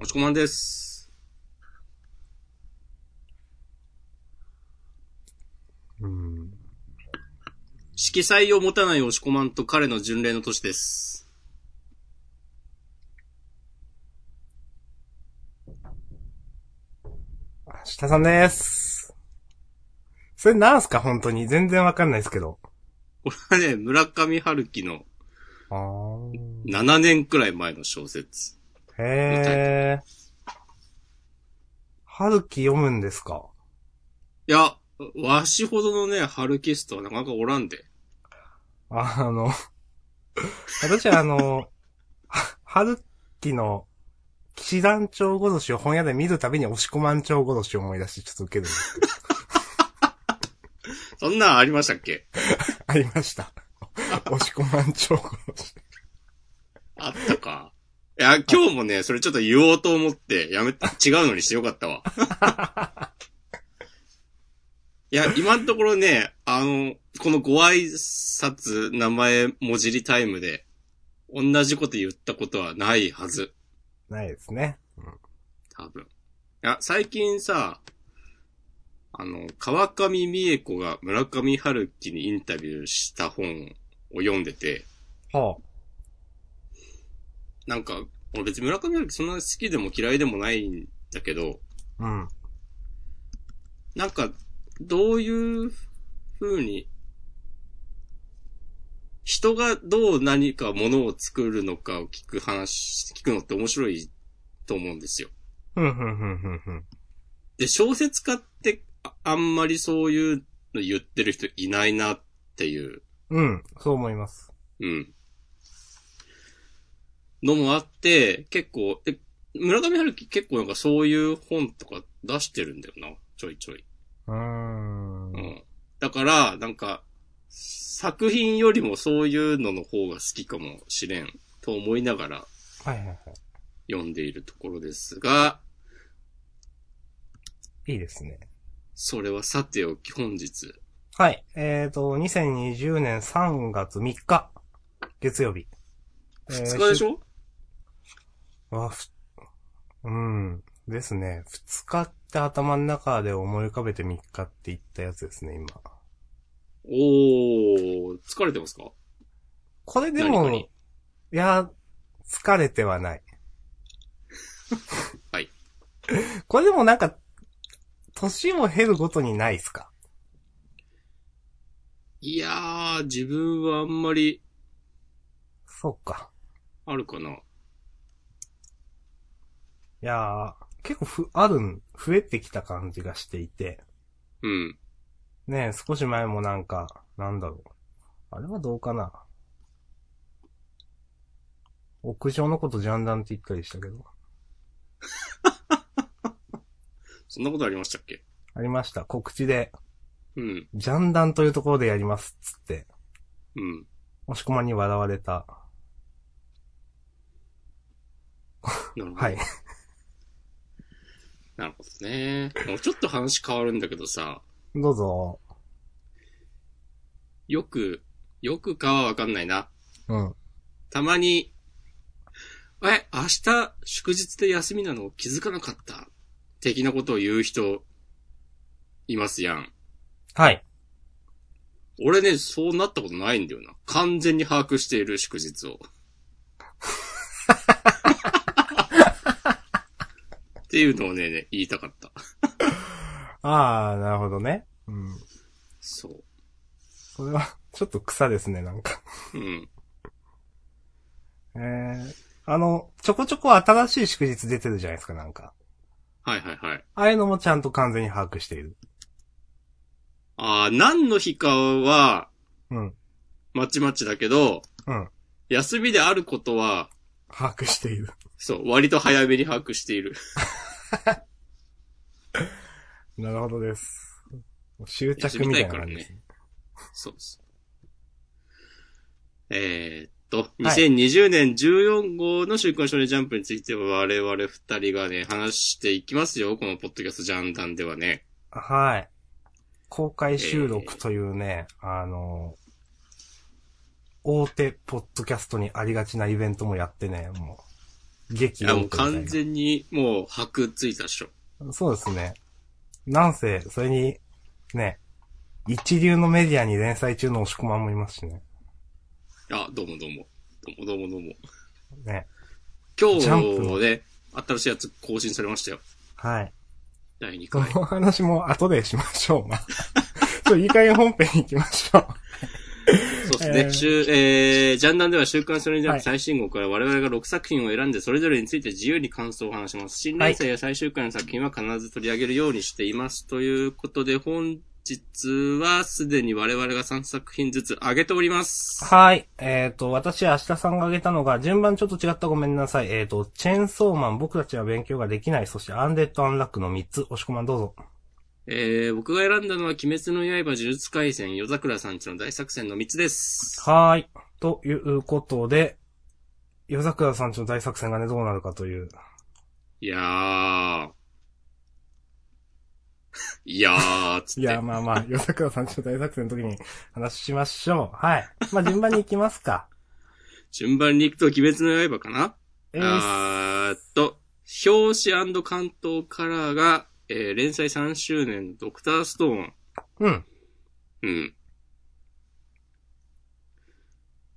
おしこまんです。うん。色彩を持たないおしこまんと彼の巡礼の年です。下さんです。それなんすか？本当に。全然わかんないですけど。これはね、村上春樹のあー。7年くらい前の小説。へー。春樹読むんですか？いや、わしほどのね、春キストはなかなかおらんで。あの、私はあの、は春樹の騎士団長殺しを本屋で見るたびに押し込まん長殺しを思い出してちょっと受けるんですけど。そんなんありましたっけ？ありました。押し込まん長殺し。あったか。いや、今日もね、それちょっと言おうと思って、やめ、違うのにしてよかったわ。いや、今のところね、あの、このご挨拶、名前、文字りタイムで、同じこと言ったことはないはず。ないですね。多分。いや、最近さ、あの、川上美恵子が村上春樹にインタビューした本を読んでて、はなんか、俺別に村上春樹そんな好きでも嫌いでもないんだけど、あ。うん。なんか、どういう風に、人がどう何かものを作るのかを聞く話、聞くのって面白いと思うんですよ。で、小説家ってああんまりそういうの言ってる人いないなっていう、うん、そう思います。うん。のもあって、結構、え、村上春樹結構なんかそういう本とか出してるんだよな、ちょいちょい。うーん。うん。だから、なんか、作品よりもそういうのの方が好きかもしれん、と思いながらはいはいは読んでいるところですが、い。いいですね。それはさておき本日。はい。えっ、ー、と、2020年3月3日、月曜日。えー2日でしょ、あ、ふ、うん。ですね。2日って頭の中で思い浮かべて3日って言ったやつですね、今。おー、疲れてますか？これでも、いや、疲れてはない。はい。これでもなんか、年を経るごとにないっすか？いやー、自分はあんまりそうか。あるかな。いやー、結構ふ、あるん、増えてきた感じがしていて。うん。ねえ、少し前もなんか、なんだろう。あれはどうかな。屋上のことジャンダンって言ったりしたけど。そんなことありましたっけ？ありました。告知で、うん。ジャンダンというところでやりますっつって、うん。押し込まんに笑われた。なるほど。はい。なるほどね。もうちょっと話変わるんだけどさ、どうぞ。よく、よくかはわかんないな。うん。たまに、え、明日祝日で休みなの？気づかなかった。的なことを言う人、いますやん。はい。俺ね、そうなったことないんだよな。完全に把握している祝日を。っていうのをね、ね言いたかった。あー、なるほどね。うん。そう。それは、ちょっと草ですね、なんか。うん。えー、あの、ちょこちょこ新しい祝日出てるじゃないですか、なんか。はいはいはい。ああいうのもちゃんと完全に把握している。ああ、何の日かは、うん。まちまちだけど、うん。休みであることは、把握している。そう、割と早めに把握している。なるほどです。執着みたいな感じですね。そうです。えーっと、2020年14号の週刊少年ジャンプについては我々二人がね、話していきますよ。このポッドキャストジャンダンではね。はい。公開収録というね、あの、大手ポッドキャストにありがちなイベントもやってね、も激いや、もう完全にもう箔ついたっしょ。そうですね。なんせ、それに、ね、一流のメディアに連載中の押し込まんもいますしね。あ、どうもどうも。どうもどうもどうも。ね。今ジャンプの日ね、新しいやつ更新されましたよ。はい。第2こ回。の話も後でしましょう。まあ。ちょ、いい加減本編に行きましょう。そうですね。えー週、えー、ジャンダンでは週刊少年ジャンはいプ最新号から我々が6作品を選んでそれぞれについて自由に感想を話します。新連載や最終回の作品は必ず取り上げるようにしています。ということで本日はすでに我々が3作品ずつ上げております。はい。えっ、と、私は明日さんが挙げたのが、順番ちょっと違ったごめんなさい。えっ、と、チェーンソーマン、僕たちは勉強ができない、そしてアンデッド・アンラックの3つ、押し込まんどうぞ。えー、僕が選んだのは鬼滅の刃呪術回戦夜桜さんちの大作戦の3つです。はーい。ということで、夜桜さんちの大作戦がね、どうなるかという。いやー。いやー、つって。いや、まあまあ、夜桜さんちの大作戦の時に話しましょう。はい。まあ順番に行きますか。順番に行くと鬼滅の刃かな？えー、あーっと、表紙関東カラーが、えー連載3周年のドクターストーン。うん。うん。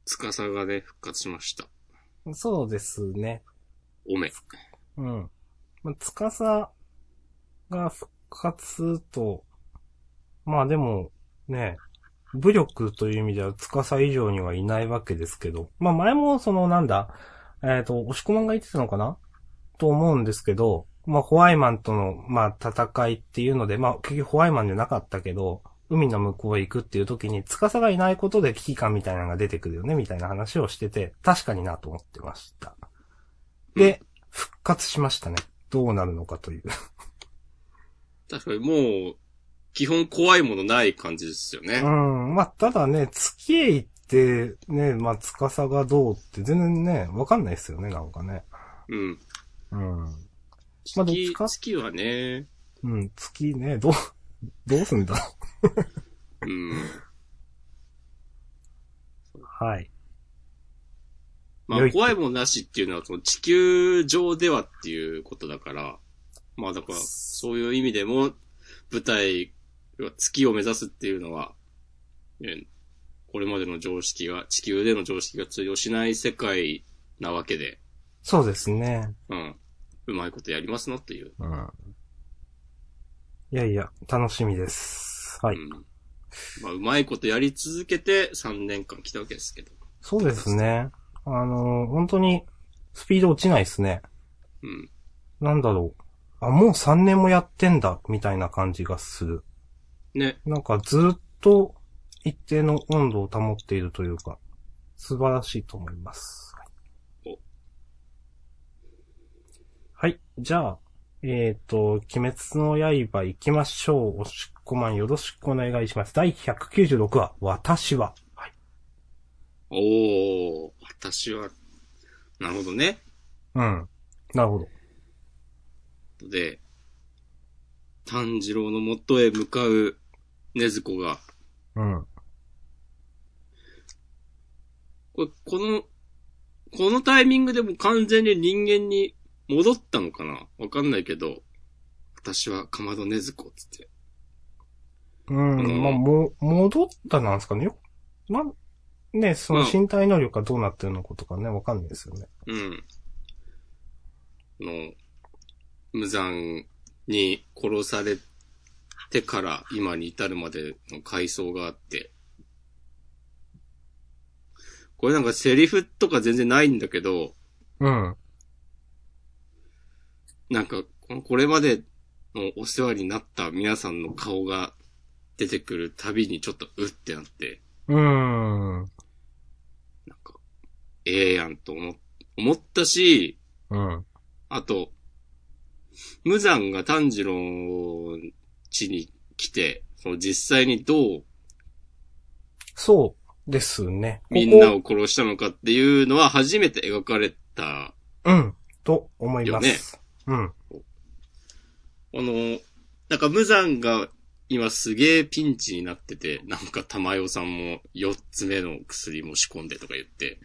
つかさがね、復活しました。そうですね。おめ。うん。まあ、つかさが復活と、まあでも、ね、武力という意味ではつかさ以上にはいないわけですけど、まあ前もそのなんだ、えっ、と、押し込まんが言ってたのかな？と思うんですけど、まあホワイマンとの、まあ戦いっていうので、まあ結局ホワイマンじゃなかったけど、海の向こうへ行くっていう時に、つかさがいないことで危機感みたいなのが出てくるよね、みたいな話をしてて、確かになと思ってました。で、復活しましたね。どうなるのかという。確かにもう、基本怖いものない感じですようね。ん。まあ、ただね、月へ行って、ね、まあ、つかさがどうって全然ね、わかんないですよね、なんかね。うん。うん。まあ月月はね、うん、月ね、どう、どうすんだうん。はい。まあ、怖いものなしっていうのは、その地球上ではっていうことだから、まあだから、そういう意味でも、舞台は月を目指すっていうのは、ねこれまでの常識が、地球での常識が通用しない世界なわけで、そうですね。うん。うまいことやりますなっていう。うん。いやいや、楽しみです。はい。うん。まあ、うまいことやり続けて3年間来たわけですけど。そうですね。あのー本当に、スピード落ちないですね。うん。なんだろう。あ、もう3年もやってんだ、みたいな感じがする。ね。なんかずっと一定の温度を保っているというか、素晴らしいと思います。はい。じゃあ、えっ、と、鬼滅の刃行きましょう。おしっこまんよろしくお願いします。第196話、私は。はい。おー、私は、なるほどね。うん。なるほど。で、炭治郎の元へ向かう禰豆子が、うん。これ、この、このタイミングでも完全に人間に戻ったのかな？わかんないけど、私はかまど禰豆子つって。うん。うんまあ、も、戻ったなんですかね？よなん、ね、その身体能力がどうなってるのかとかね、わかんないですよね。うん。の、無残に殺されてから今に至るまでの回想があって、これなんかセリフとか全然ないんだけど、うん。なんか、これまでのお世話になった皆さんの顔が出てくるたびにちょっとうってなって、うーん。なんか、ええやんと思思ったし、うん。あと、無惨が炭治郎地に来て、その実際にどうそうですね。みんなを殺したのかっていうのは初めて描かれた、うん。と思いまよねす。うん。あの、なんか無惨が今すげえピンチになってて、なんか玉代さんも4つ目の薬も仕込んでとか言って、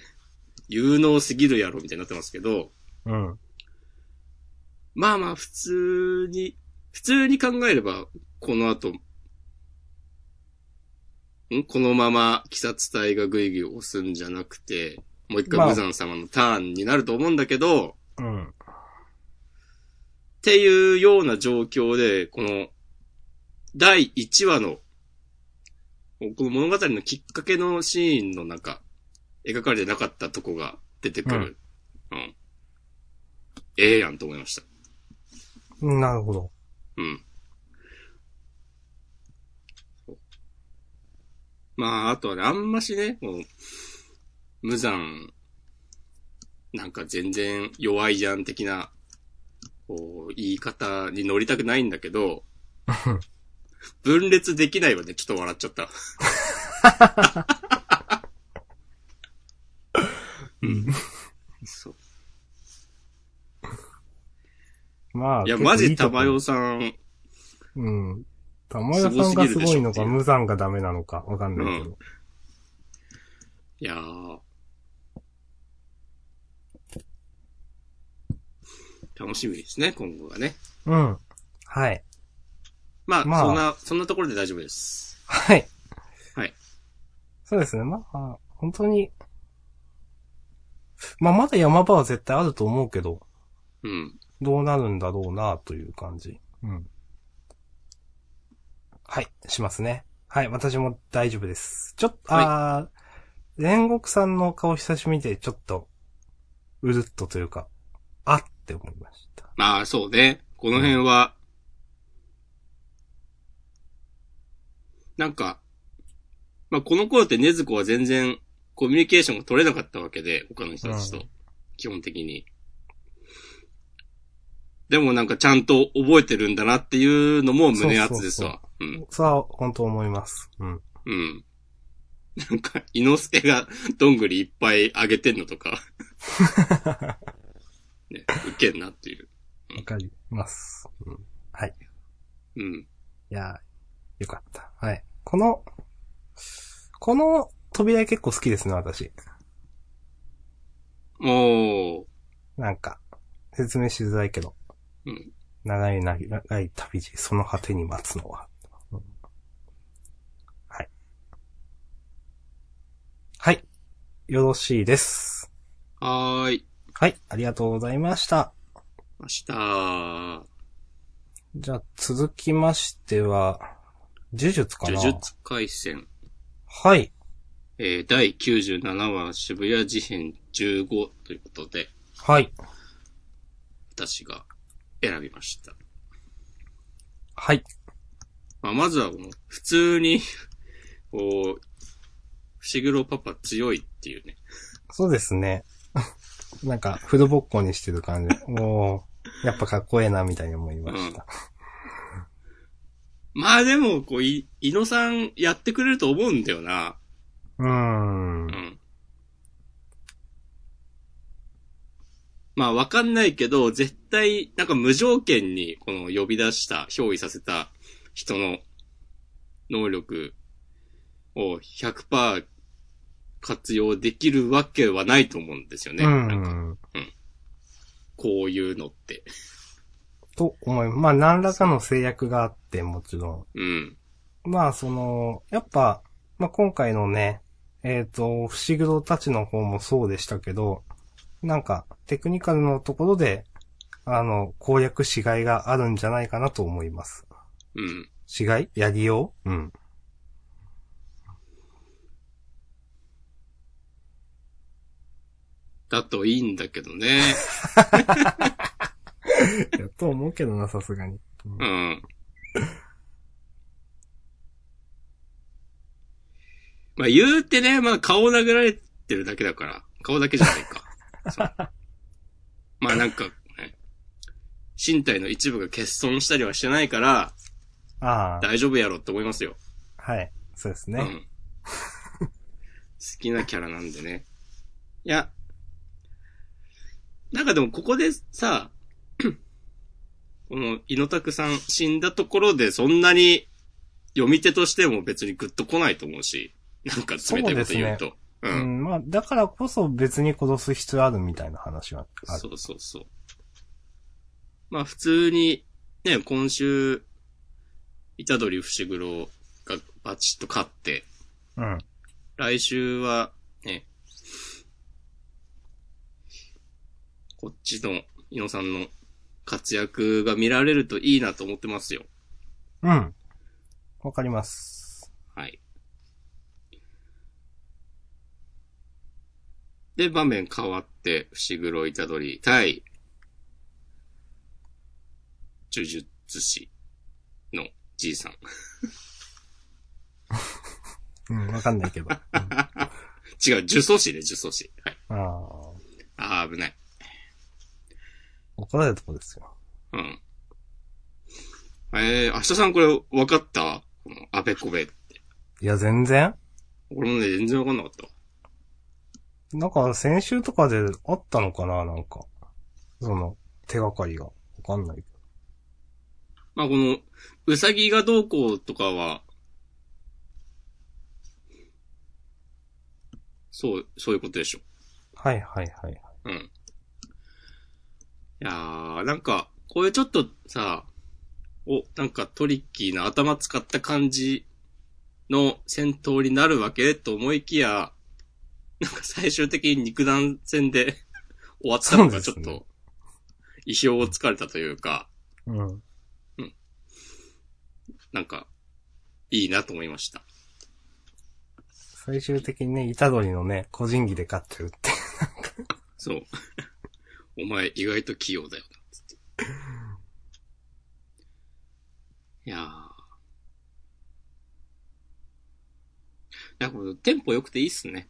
有能すぎるやろみたいになってますけど、うん。まあまあ、普通に、普通に考えれば、この後、ん？このまま、鬼殺隊がぐいぐい押すんじゃなくて、もう一まあ回無惨様のターンになると思うんだけど、うん。っていうような状況で、この、第1話の、この物語のきっかけのシーンの中、描かれてなかったとこが出てくる。うん。ええやんと思いました。うんなるほど。うん。まあ、あとはね、あんましね、この、無残、なんか全然弱いじゃん的な、こう、言い方に乗りたくないんだけど、分裂できないわね、ちょっと笑っちゃった。うん。そう。まあ。いや、マジ結構いいとこ玉代さん、うん。玉代さんがすごいのか、無残がダメなのか、わかんないけど。いやー。楽しみですね、今後がね。うん。はい。まあ、まあそんな、そんなところで大丈夫です。はい。はい。そうですね。まあ、本当に。まあ、まだ山場は絶対あると思うけど、うん。どうなるんだろうな、という感じ。うん。はい、しますね。はい、私も大丈夫です。ちょっと、あー、煉獄さんの顔久しぶりに見て、ちょっと、うるっとというか、あって思いました。まあ、そうね。この辺は、なんか、まあ、この頃ってネズコは全然コミュニケーションが取れなかったわけで、他の人たちとうん。基本的に。でもなんかちゃんと覚えてるんだなっていうのも胸熱ですわ。うん。それは、本当思います。うん。うん。なんか、伊之助がどんぐりいっぱいあげてんのとか。ね、ウケんなっていう。わかります。うん。はい。うん。いやー、よかった。はい。この、この扉結構好きですね、私。おー。なんか、説明しづらいけど。うん。長い長い長い旅路、その果てに待つのは。うんはい。はい。よろしいです。はーい。はい。ありがとうございました。明日、じゃあ、続きましては、呪術かな？呪術回戦、はい。えー、第97話渋谷事変15ということで、はい。私が選びました。はい。まあ、まずはもう、普通に、こう、伏黒パパ強いっていうね。そうですね。なんか、フルボッコにしてる感じ。おーやっぱかっこええな、みたいに思いました。まあでも、こう、い、伊野さんやってくれると思うんだよな。うーんう。ん。まあわかんないけど、絶対、なんか無条件に、この呼び出した、憑依させた人の能力を100%活用できるわけはないと思うんですよね。うなんか、ん。こういうのって。と思い、まあ何らかの制約があって、もちろうん。ん。まあその、やっぱ、まあ今回のね、えっ、と、伏黒たちの方もそうでしたけど、なんか、テクニカルのところで、あの、攻略しがいがあるんじゃないかなと思います。うん。しがい？やりよう？うん。だといいんだけどね。い やと思うけどな、さすがに。うんうん。まあ言うてね、まあ顔殴られてるだけだから。顔だけじゃないか。まあなんか、ね、身体の一部が欠損したりはしてないから、ああ、大丈夫やろって思いますよ。はい。そうですね。うん。好きなキャラなんでね。いや、なんかでもここでさ、この、イノタクさん死んだところでそんなに読み手としても別にグッと来ないと思うし、なんか冷たいこと言うと。う。うんん、まあ、だからこそ別に殺す必要あるみたいな話はある。そうそうそう。まあ普通に、ね、今週、虎取伏黒がバチッと勝って、うん。来週は、ね、こっちの、伊野さんの活躍が見られるといいなと思ってますよ。うん。わかります。はい。で、場面変わって、伏黒虎取対、呪術師のじいさん。うん、わかんないけど。う ん違う、呪詛師ね、呪詛師。はい。ああ、ああ、危ない。怒られるとこですよ。うん。えー、明日さんこれ分かった？この、あべこべ。いや、全然俺もね、全然分かんなかったわ。なんか、先週とかであったのかな？なんか。その、手がかりが。わかんない。まあ、この、うさぎがどうこうとかは、そう、そういうことでしょ。はいはいはい。うん。いやー、なんか、こういうちょっとさ、お、なんかトリッキーな頭使った感じの戦闘になるわけと思いきや、なんか最終的に肉弾戦で 終わったのがちょっと、意表をつかれたというか、うん。なんか、いいなと思いました。最終的にね、虎取のね、個人技で勝ってるって。そう。お前意外と器用だよな、つって。いやー。いや、これテンポ良くていいっすね。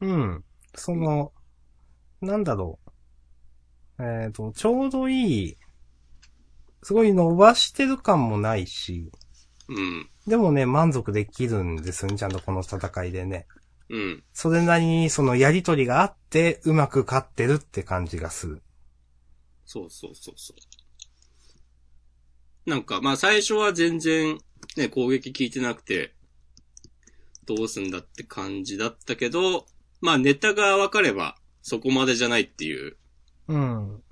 うん。その、なんだろう。えっ、と、ちょうどいい、すごい伸ばしてる感もないし、うん。でもね、満足できるんですよね、ちゃんとこの戦いでね。うん。それなりにそのやりとりがあって、うまく勝ってるって感じがする。そうそうそうそう。なんか、まあ最初は全然、ね、攻撃効いてなくて、どうすんだって感じだったけど、まあネタが分かれば、そこまでじゃないっていう。うん。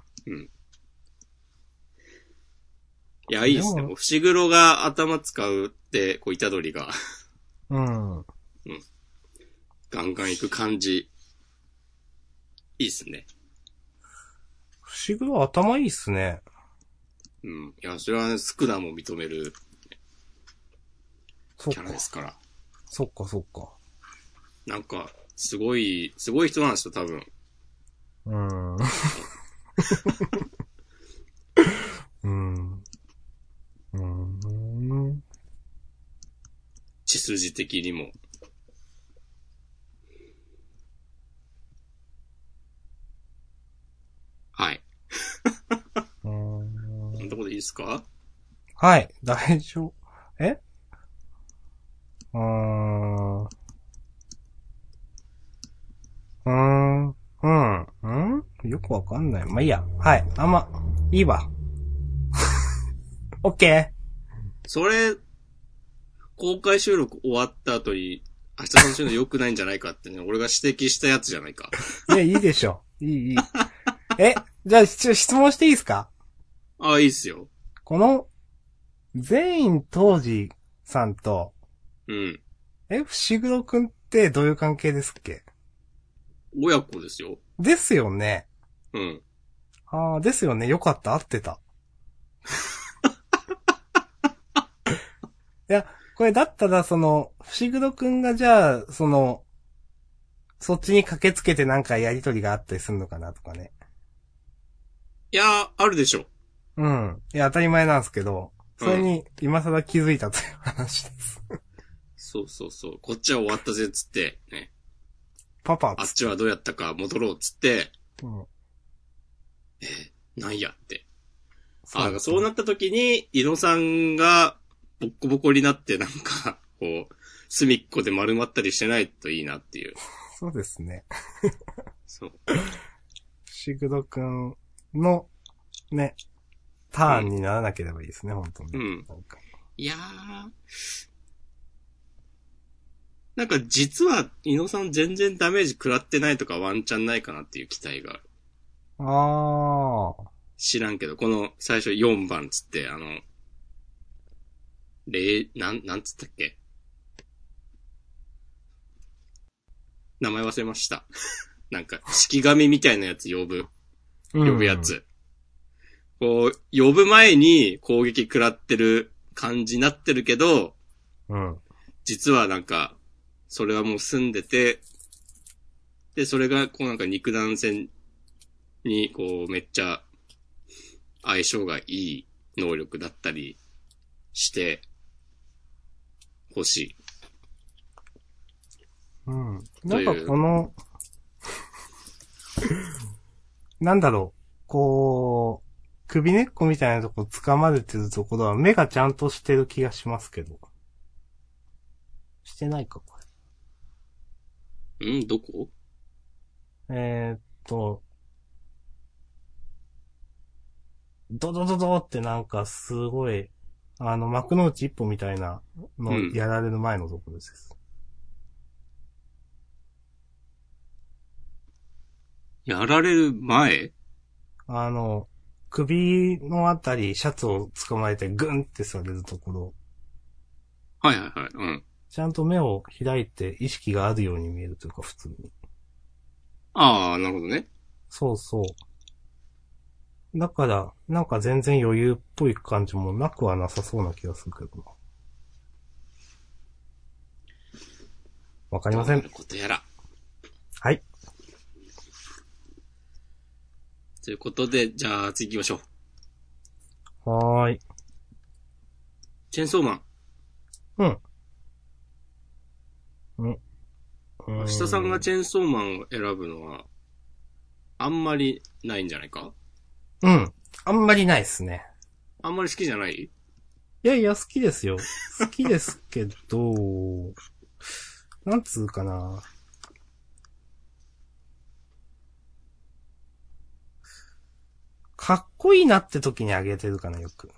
いや、いいですね。伏黒が頭使うって、こう、虎取がうん。ガンガン行く感じ。いいっすね。不思議は頭いいっすね。うん。いや、それはね、スクナも認めるキャラで。すから。そっかそっか。なんか、すごい、すごい人なんですよ、多分。うん。うん。うん。血筋的にも。うんこんなとこでいいですか？はい、大丈夫。え？うーん。うーん。うん？うんよくわかんない。まあ、いいや。はい。あんま、いいわ。オッケそれ、公開収録終わった後に、明日さんそういうの良くないんじゃないかってね、俺が指摘したやつじゃないか。ー。いや、いいでしょ。いい、いい。え、じゃあ、質問していいですか？ああ、いいっすよ。この、全員当時さんと、うん。え、伏黒くんってどういう関係ですっけ？親子ですよ。ですよね。うん。ああ、ですよね。よかった。合ってた。いや、これだったら、その、伏黒くんがじゃあ、その、そっちに駆けつけてなんかやりとりがあったりするのかなとかね。いやー、あるでしょ。うん。いや、当たり前なんですけど、それに今更気づいたという話です。そうそうそう。こっちは終わったぜ、つって、ね。パパあっちはどうやったか戻ろう、つって、うん。なんやって。あ、だからそうなった時に、井野さんが、ボッコボコになって、なんか、こう、隅っこで丸まったりしてないといいなっていう。そうですね。そう。伏黒くんの、ね、ターンにならなければいいですね、本当に。うんいやー。なんか実は、井野さん全然ダメージ食らってないとかワンチャンないかなっていう期待がある。ああ。知らんけど、この最初4番つって、あの、れなん、なんつったっけ？名前忘れました。なんか、式神みたいなやつ呼ぶ、呼ぶやつ。こう、呼ぶ前に攻撃食らってる感じになってるけど、うん。うん。実はなんか、それはもう済んでて、で、それが、こうなんか肉弾戦に、こう、めっちゃ、相性がいい能力だったりして、欲しい。うん。なんかこの、なんだろう、こう、首根っこみたいなとこ掴まれてるところは目がちゃんとしてる気がしますけど。してないか、こんどこ？れ。えー、っと、ドドドドってなんかすごい、あの、幕の内一歩みたいなのうんやられる前のところです。やられる前？あの、首のあたり、シャツを捕まえてグンってされるところ、はいはいはい。うん。ちゃんと目を開いて意識があるように見えるというか、普通に。ああ、なるほどね。そうそう。だから、なんか全然余裕っぽい感じもなくはなさそうな気がするけどな。わかりませ。どうんなることやら。はい。ということで、じゃあ次行きましょう。はーい。チェーンソーマン。うん。うん。明日さんがチェーンソーマンを選ぶのは、あんまりないんじゃないか？うん。あんまりないっすね。あんまり好きじゃない？いやいや、好きですよ。好きですけど、なんつうかな。かっこいいなって時にあげてるかな、よく。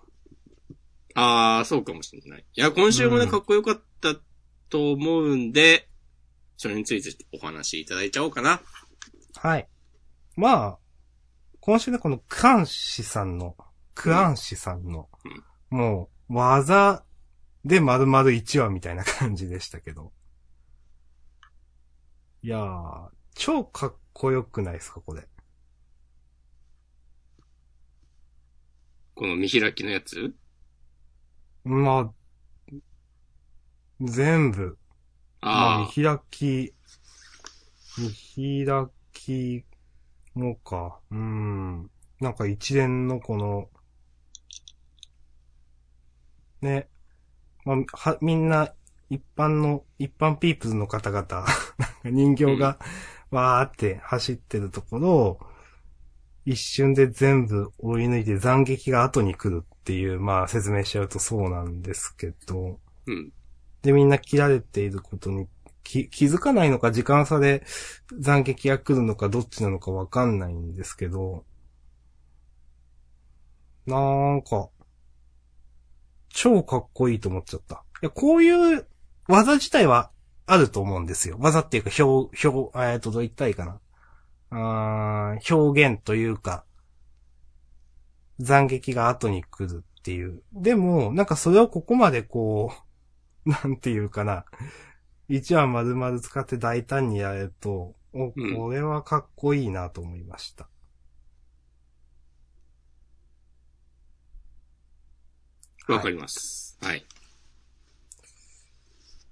ああ、そうかもしれない。いや、今週もね、うんかっこよかったと思うんで、それについてお話しいただいちゃおうかな。はい。まあ、今週ね、このクアンシさんの、クアンシさんの、もう、技で丸々1話みたいな感じでしたけど。いやー、超かっこよくないですか、これ。この見開きのやつ？まあ、全部、まあ、あ見開き、見開きもか。うん。なんか一連のこの、ね。まあ、は、みんな、一般の、一般ピープルの方々、なんか人形が、わーって走ってるところを、一瞬で全部追い抜いて斬撃が後に来るっていう、まあ説明しちゃうとそうなんですけど、あ、うん。で、みんな切られていることに気気づかないのか時間差で斬撃が来るのかどっちなのかわかんないんですけど、なんか、超かっこいいと思っちゃった。いや、こういう技自体はあると思うんですよ。技っていうか表、表、えっと、どう言ったらいいかな。表現というか、斬撃が後に来るっていう。でも、なんかそれをここまでこう、なんていうかな。一話丸々使って大胆にやれると、お、うんこれはかっこいいなと思いました。わかります。はい。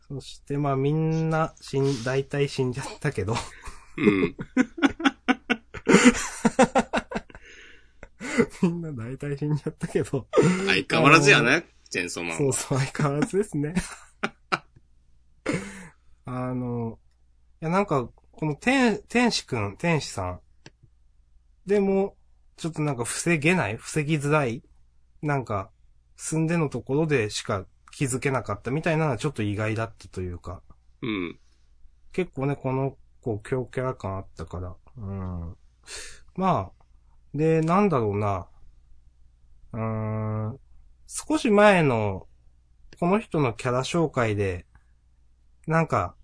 そしてまあみんな死ん、大体死んじゃったけど、うん。みんな大体死んじゃったけど、相変わらずやね、チェーンソーマンは。そうそう、相変わらずですね。あの、いやなんか、この天、天使くん、天使さん。でも、ちょっとなんか防げない防ぎづらいなんか、住んでのところでしか気づけなかったみたいなのはちょっと意外だったというか。うん。結構ね、この子、強キャラ感あったから。うん。まあ、で、なんだろうな。うーん。少し前の、この人のキャラ紹介で、なんか、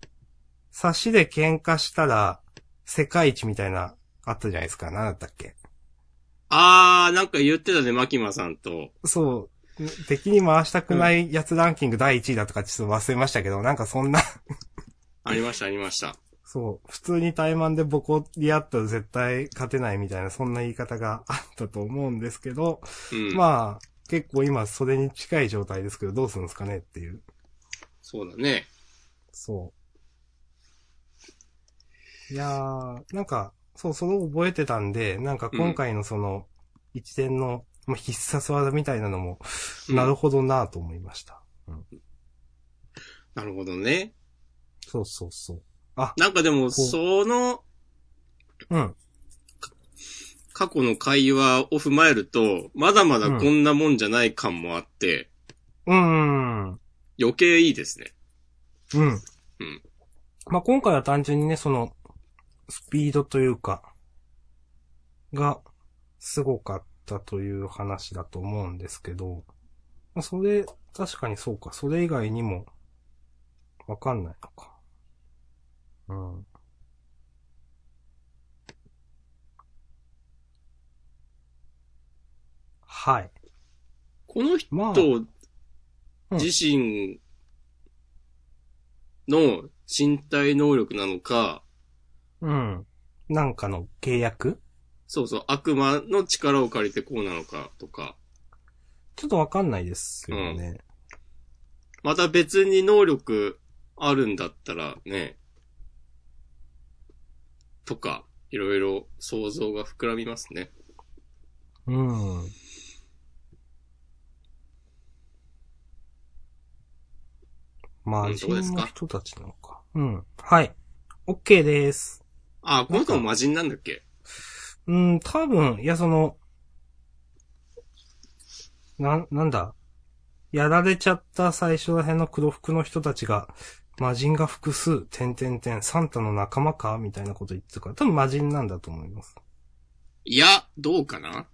差しで喧嘩したら、世界一みたいな、あったじゃないですか。何だったっけ？あー、なんか言ってたね、マキマさんと。そう、敵に回したくないやつランキング第1位だとかちょっと忘れましたけど、なんかそんな、ありました、ありました。そう、普通に怠慢でボコり合ったら絶対勝てないみたいな、そんな言い方があったと思うんですけど、うん。まあ、結構今それに近い状態ですけど、どうするんですかねっていう。そうだね。そう。いやー、なんか、そう、それを覚えてたんで、なんか今回のその、一連の、まあ必殺技みたいなのも、うんなるほどなと思いました。なるほどね。そうそうそう。なんかでも、うそのうん。過去の会話を踏まえると、まだまだこんなもんじゃない感もあって、うーん。余計いいですね。うん。うん。まあ、今回は単純にね、その、スピードというか、が、すごかったという話だと思うんですけど、まあ、それ、確かにそうか、それ以外にも、わかんないのか。うん。はい。この人まあうん自身の身体能力なのか、うん。なんかの契約？そうそう、悪魔の力を借りてこうなのかとか、ちょっとわかんないですよね。また別に能力あるんだったらね、とか、いろいろ想像が膨らみますね。うん。まあ、うん人どうですか？の人たちなのか。うん。はい。OK です。あ、この人も魔人なんだっけ？うん、多分、いや、その、な、なんだ？やられちゃった最初ら辺の黒服の人たちが、魔人が複数、点々点、サンタの仲間かみたいなこと言ってるから、多分魔人なんだと思います。いや、どうかな？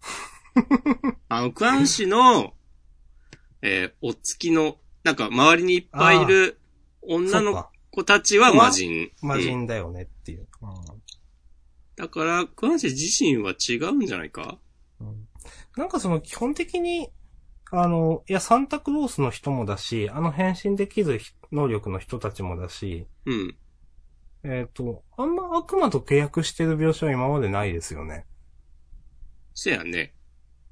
あの、クアン氏の、えーお付きの、なんか周りにいっぱいいる女の。子たちは魔人。魔うん人だよねっていう。だから、クアン氏自身は違うんじゃないか？うんなんかその基本的に、あの、いや、サンタクロースの人もだし、あの変身できる能力の人たちもだし、うん。えっ、と、あんま悪魔と契約してる描写は今までないですよね。せやね。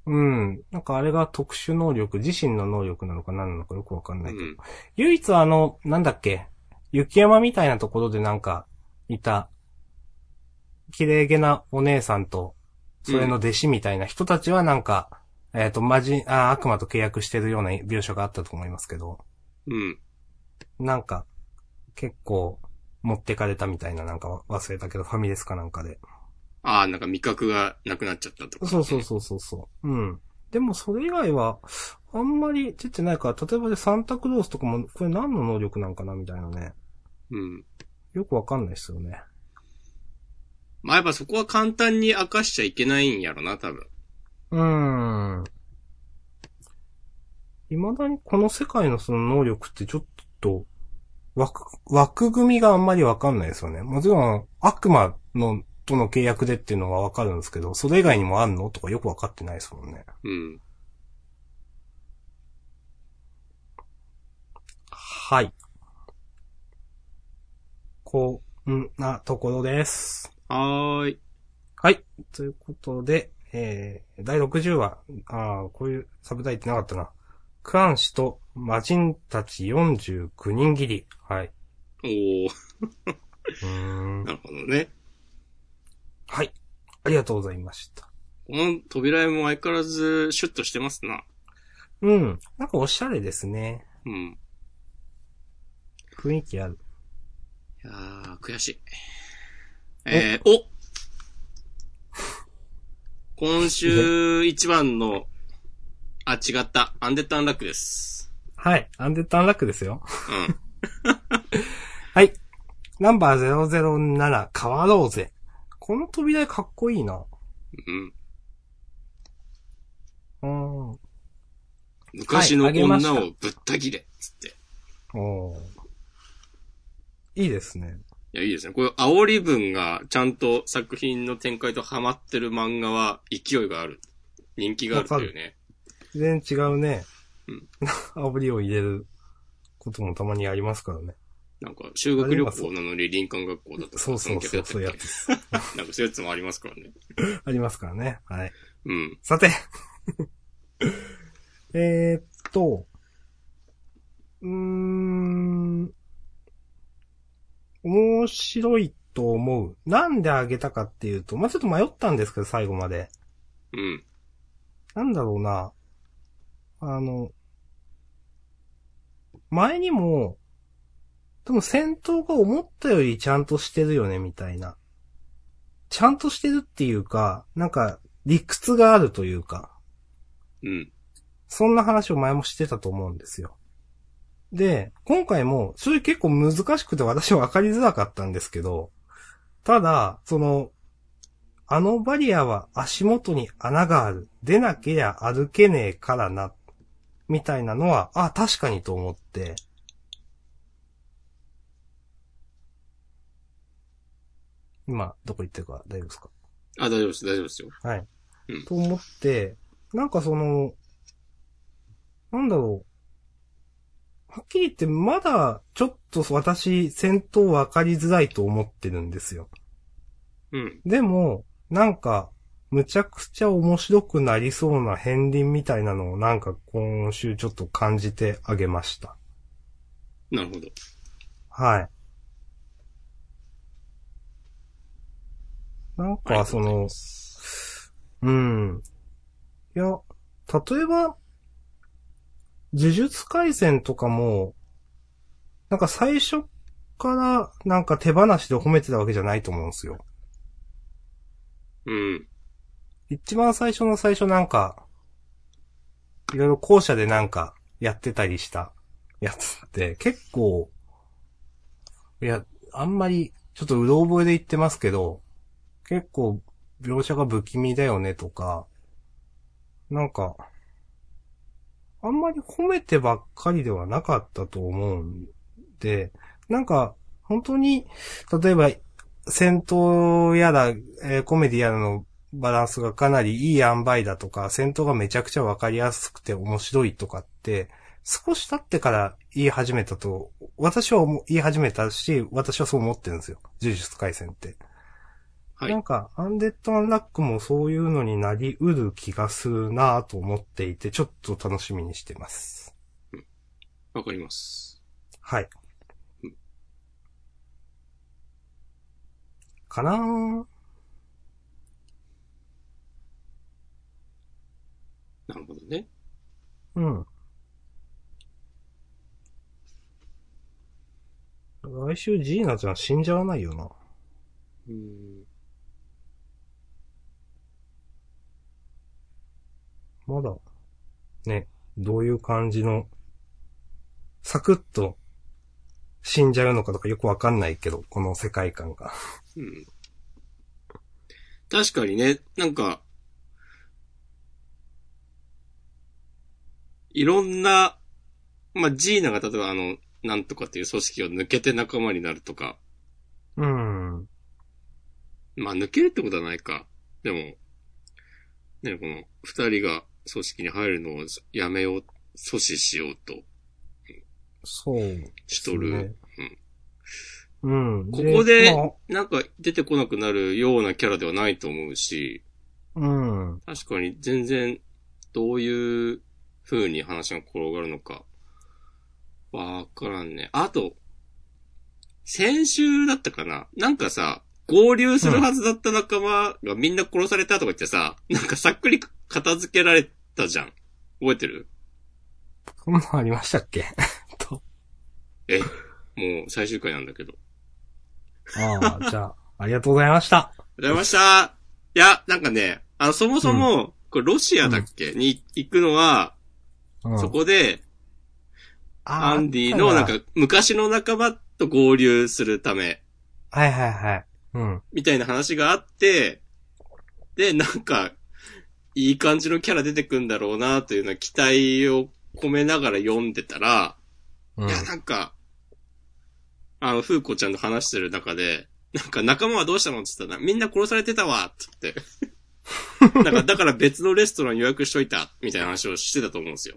うん。なんかあれが特殊能力、自身の能力なのか何なのかよくわかんうないけど。ん。唯一あの、なんだっけ、雪山みたいなところでなんか、いた、綺麗げなお姉さんと、それの弟子みたいな人たちはなんか、えっ、と、魔人、あ、悪魔と契約してるような描写があったと思いますけど、うん。なんか、結構、持ってかれたみたいななんか忘れたけど、ファミレスかなんかで。ああ、なんか味覚がなくなっちゃったとか、そうそうそうそうそう。うん。でもそれ以外は、あんまり出てないから、例えばでサンタクロースとかも、これ何の能力なんかなみたいなね。うん。よくわかんないですよね。まあ、やっぱそこは簡単に明かしちゃいけないんやろな、多分。うーん。未だにこの世界のその能力ってちょっと、枠、枠組みがあんまりわかんないですよね。もちろん、悪魔の、との契約でっていうのはわかるんですけど、それ以外にもあんのとかよくわかってないですもんね。うん。はい。こんなところです。はーい。はい。ということで、えー、第60話、あーこういうサブタイってなかったな。クアン氏と魔人たち49人切り。はい。おー、うーん。なるほどね。はい。ありがとうございました。この扉絵も相変わらずシュッとしてますな。うん。なんかおしゃれですね。うん。雰囲気ある。いやー、悔しい。えー、お今週一番の、あ、違った。アンデッドアンラックです。はい。アンデッドアンラックですよ。うん。はい。ナンバー007、変わろうぜ。この扉絵かっこいいな。うん。うん。昔の女をぶった切れ。つって。おーいいですね。いや、いいですね。こういう煽り文がちゃんと作品の展開とハマってる漫画は勢いがある。人気があるっていうね。全然違うね。うん。炙りを入れることもたまにありますからね。なんか、修学旅行なのに林間学校だとかそうそうそう、そうやつ。つ。なんかそういうやつもありますからね。ありますからね。はい。うん。さて。えーっと、うーん、面白いと思う。なんであげたかっていうと、まあ、ちょっと迷ったんですけど、最後まで。うん。なんだろうな。あの、前にも、多分戦闘が思ったよりちゃんとしてるよね、みたいな。ちゃんとしてるっていうか、なんか、理屈があるというか、うん。そんな話を前もしてたと思うんですよ。で、今回も、それ結構難しくて私は分かりづらかったんですけど、ただ、その、あのバリアは足元に穴がある。出なけりゃ歩けねえからな。みたいなのは、あ、確かにと思って。今、どこ行ってるか大丈夫ですか？あ、大丈夫です、大丈夫ですよ。はい。うんと思って、なんかその、なんだろう。はっきり言って、まだ、ちょっと私、戦闘分かりづらいと思ってるんですよ。うん。でも、なんか、むちゃくちゃ面白くなりそうな片鱗みたいなのをなんか今週ちょっと感じてあげました。なるほど。はい。なんか、その、うん。いや、例えば、呪術回戦とかも、なんか最初からなんか手放しで褒めてたわけじゃないと思うんですよ。うん。一番最初の最初なんか、いろいろ校舎でなんかやってたりしたやつって結構、いや、あんまりちょっとうろ覚えで言ってますけど、結構描写が不気味だよねとか、なんか、あんまり褒めてばっかりではなかったと思うんで、なんか、本当に、例えば、戦闘やら、えーコメディやらのバランスがかなりいい塩梅だとか、戦闘がめちゃくちゃわかりやすくて面白いとかって、少し経ってから言い始めたと、私は言い始めたし、私はそう思ってるんですよ。呪術回戦って。はいなんか、アンデッド・アンラックもそういうのになりうる気がするなぁと思っていて、ちょっと楽しみにしてます。わかります。はいうん。かなぁなるほどね。うん。来週ジーナちゃん死んじゃわないよな。うん。まだ、ね、どういう感じの、サクッと死んじゃうのかとかよくわかんないけど、この世界観が。うん。確かにね、なんか、いろんな、まあ、ジーナが例えばあの、なんとかっていう組織を抜けて仲間になるとか、うん。まあ、抜けるってことはないか。でも、ね、この二人が組織に入るのをやめよう、阻止しようとそう、しとる。ねうん。ここでまあ、なんか出てこなくなるようなキャラではないと思うし、うん。確かに全然どういう風に話が転がるのか、わからんね。あと、先週だったかななんかさ、合流するはずだった仲間がみんな殺されたとか言ってさ、なんかさっくり片付けられたじゃん。覚えてる？そんなのありましたっけ？と。え、もう最終回なんだけど。ああ、じゃあ、ありがとうございました。ありがとうございました。いや、なんかね、あの、そもそも、これロシアだっけ、に行くのは、うん、そこで、あアンディのなんか、昔の仲間と合流するため、はいはいはい。うん。みたいな話があって、で、なんか、いい感じのキャラ出てくんだろうな、というような期待を込めながら読んでたら、うんい。や、なんか、あの、風子ちゃんと話してる中で、なんか仲間はどうしたのって言ったら、みんな殺されてたわって言って。なんか、だから別のレストラン予約しといた、みたいな話をしてたと思うんですよ。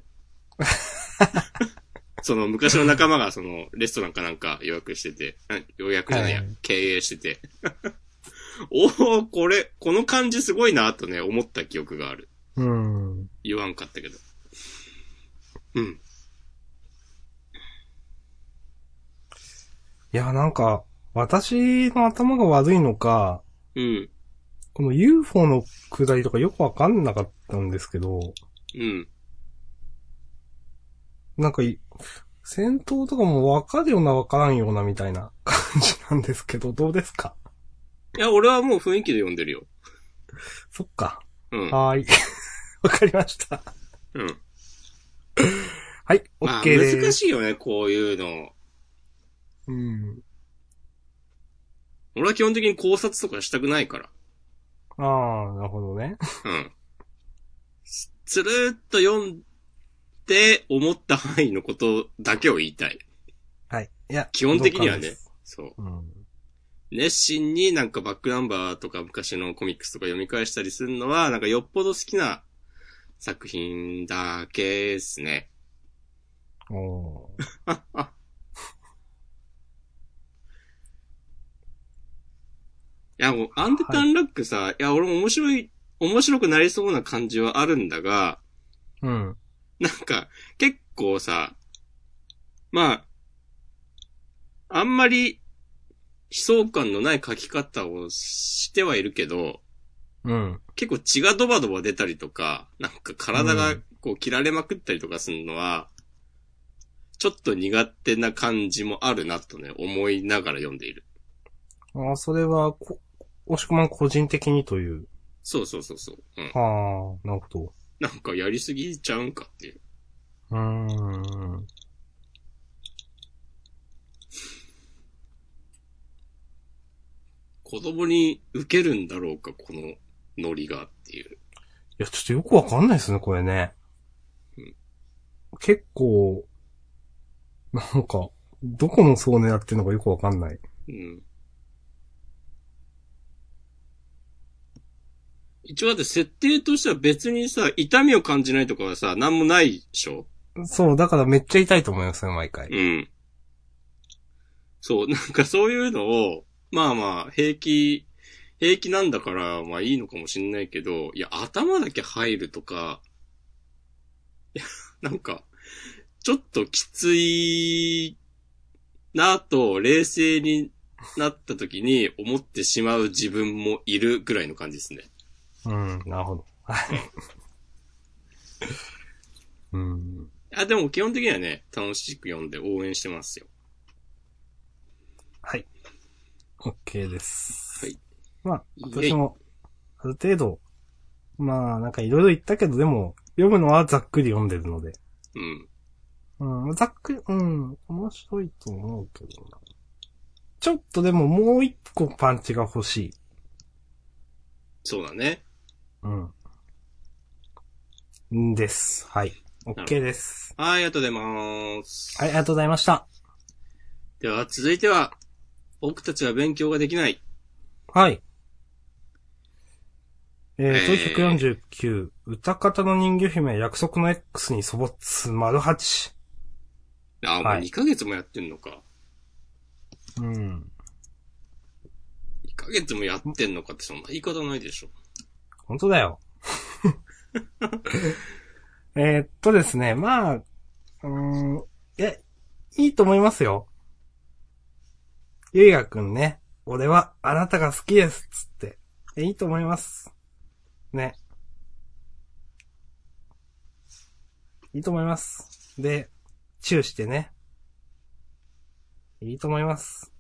その昔の仲間がそのレストランかなんか予約してて、あ予約じゃないや、はい経営してて。おおこれ、この感じすごいなとね、思った記憶がある。うん。言わんかったけど。うん。いや、なんか、私の頭が悪いのか、うん。この UFO の下りとかよくわかんなかったんですけど、うん。なんかい、戦闘とかもわかるようなわからんようなみたいな 感じなんですけど、どうですか？いや、俺はもう雰囲気で読んでるよ。そっか。うん。はーい。わかりました。うん。はい、まあ、OK です。難しいよね、こういうの。うん。俺は基本的に考察とかしたくないから。ああ、なるほどね。うん。つつるーっと読んで、思った範囲のことだけを言いたい。はい。いや、基本的にはね。そう。うん。熱心になんかバックナンバーとか昔のコミックスとか読み返したりするのは、なんかよっぽど好きな作品だけですね。おー いや、もう、アンデタンラックさ、い、や、俺も面白い、面白くなりそうな感じはあるんだが、うん。なんか、結構さ、まあ、あんまり、悲壮感のない書き方をしてはいるけど、うん。結構血がドバドバ出たりとか、なんか体がうんこう切られまくったりとかするのは、ちょっと苦手な感じもあるなとね、思いながら読んでいる。ああ、それは、こ、押し込まん個人的にという。そうそうそうそう。うん。はあ、なるほど。なんかやりすぎちゃうんかっていう。うーん。子供に受けるんだろうか、このノリがっていう。いや、ちょっとよくわかんないですね、これね。うん結構、なんか、どこの層狙ってるのかよくわかんない。うん。一応だって設定としては別にさ、痛みを感じないとかはさ、なんもないでしょ？そう、だからめっちゃ痛いと思いますよ、毎回。うん。そう、なんかそういうのを、まあまあ、平気、平気なんだから、まあいいのかもしんないけど、いや、頭だけ入るとか、いや、なんか、ちょっときついなと、冷静になった時に思ってしまう自分もいるぐらいの感じですね。うん、なるほど。はい。うん。あ、でも基本的にはね、楽しく読んで応援してますよ。はい。OK です。はい。まあ、私も、ある程度、まあ、なんかいろいろ言ったけど、でも、読むのはざっくり読んでるので。うん。うん、ざっくり、うん、面白いと思うけどな。ちょっとでももう一個パンチが欲しい。そうだね。うん。んです。はい。OK です。はい、ありがとうございます。はい、ありがとうございました。では、続いては、僕たちは勉強ができない。はい。えーと、えー149、歌方の人魚姫約束の X に粗没、丸八。あ、もうはい2ヶ月もやってんのか。うん。2ヶ月もやってんのかってそんな言い方ないでしょ。本当だよ。えっとですね、まあ、うん、いや、いいと思いますよ。ゆいがくんね、俺はあなたが好きです、つって。えいいと思います。ね。いいと思います。で、チューしてね。いいと思います。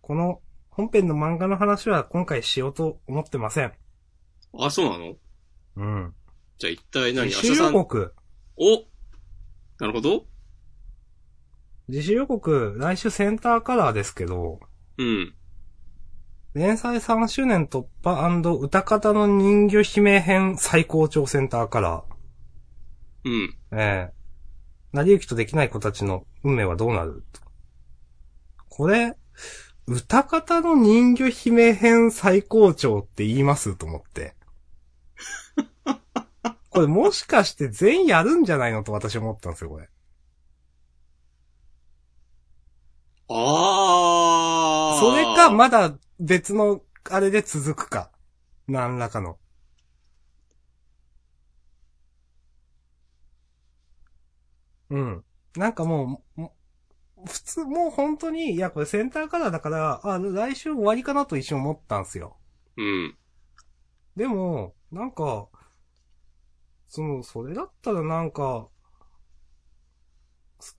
この本編の漫画の話は今回しようと思ってません。あ、そうなの？うん。じゃあ一体何？自主予。告。おなるほど自主予告、来週センターカラーですけど、うん。連載3周年突破歌方の人魚姫編最高潮センターカラうん。ー。ええ成り行きとできない子たちの運命はどうなる？これ、歌方の人魚姫編最高潮って言います？と思って。これもしかして全員やるんじゃないの？と私思ったんですよ、これ。ああ。それか、まだ別の、あれで続くか。何らかの。うん。なんかもう、も普通、もう本当に、いや、これセンターカラーだから、あ、来週終わりかなと一瞬思ったんですよ。うん。でも、なんか、その、それだったらなんか、す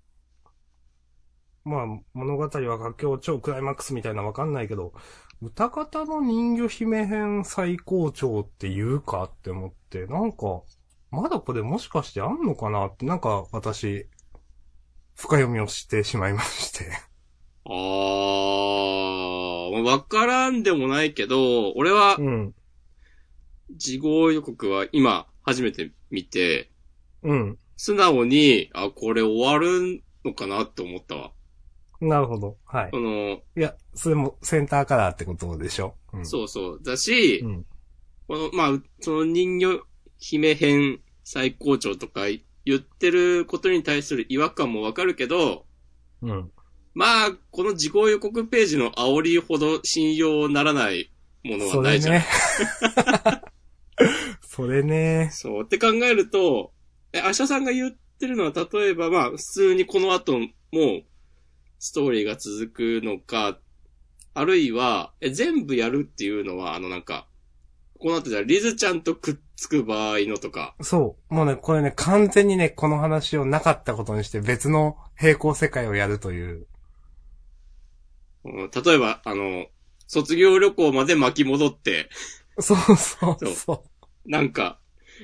まあ、物語は佳境超クライマックスみたいなわかんないけど、歌方の人魚姫編最高潮って言うかって思って、なんか、まだこれもしかしてあんのかなって、なんか私、深読みをしてしまいまして。ああ。わからんでもないけど、俺はう、ん。事後予告は今、初めて見て、うん。素直に、あ、これ終わるのかなって思ったわ。なるほど。はい。その、いや、それもセンターカラーってことでしょ？うん、そうそう。だし、うん。この、まあ、その人魚姫編最高潮とか言ってることに対する違和感もわかるけど、うん。まあ、この事後予告ページの煽りほど信用ならないものはないじゃん。ね。それね。そう。って考えると、え、アシャさんが言ってるのは、例えば、まあ、普通にこの後も、ストーリーが続くのか、あるいは、え、全部やるっていうのは、あの、なんか、この後じゃあリズちゃんとくっつく場合のとか、そう。もうね、これね、完全にね、この話をなかったことにして別の平行世界をやるという。うん例えば、あの、卒業旅行まで巻き戻って、そうそうそうそなんか、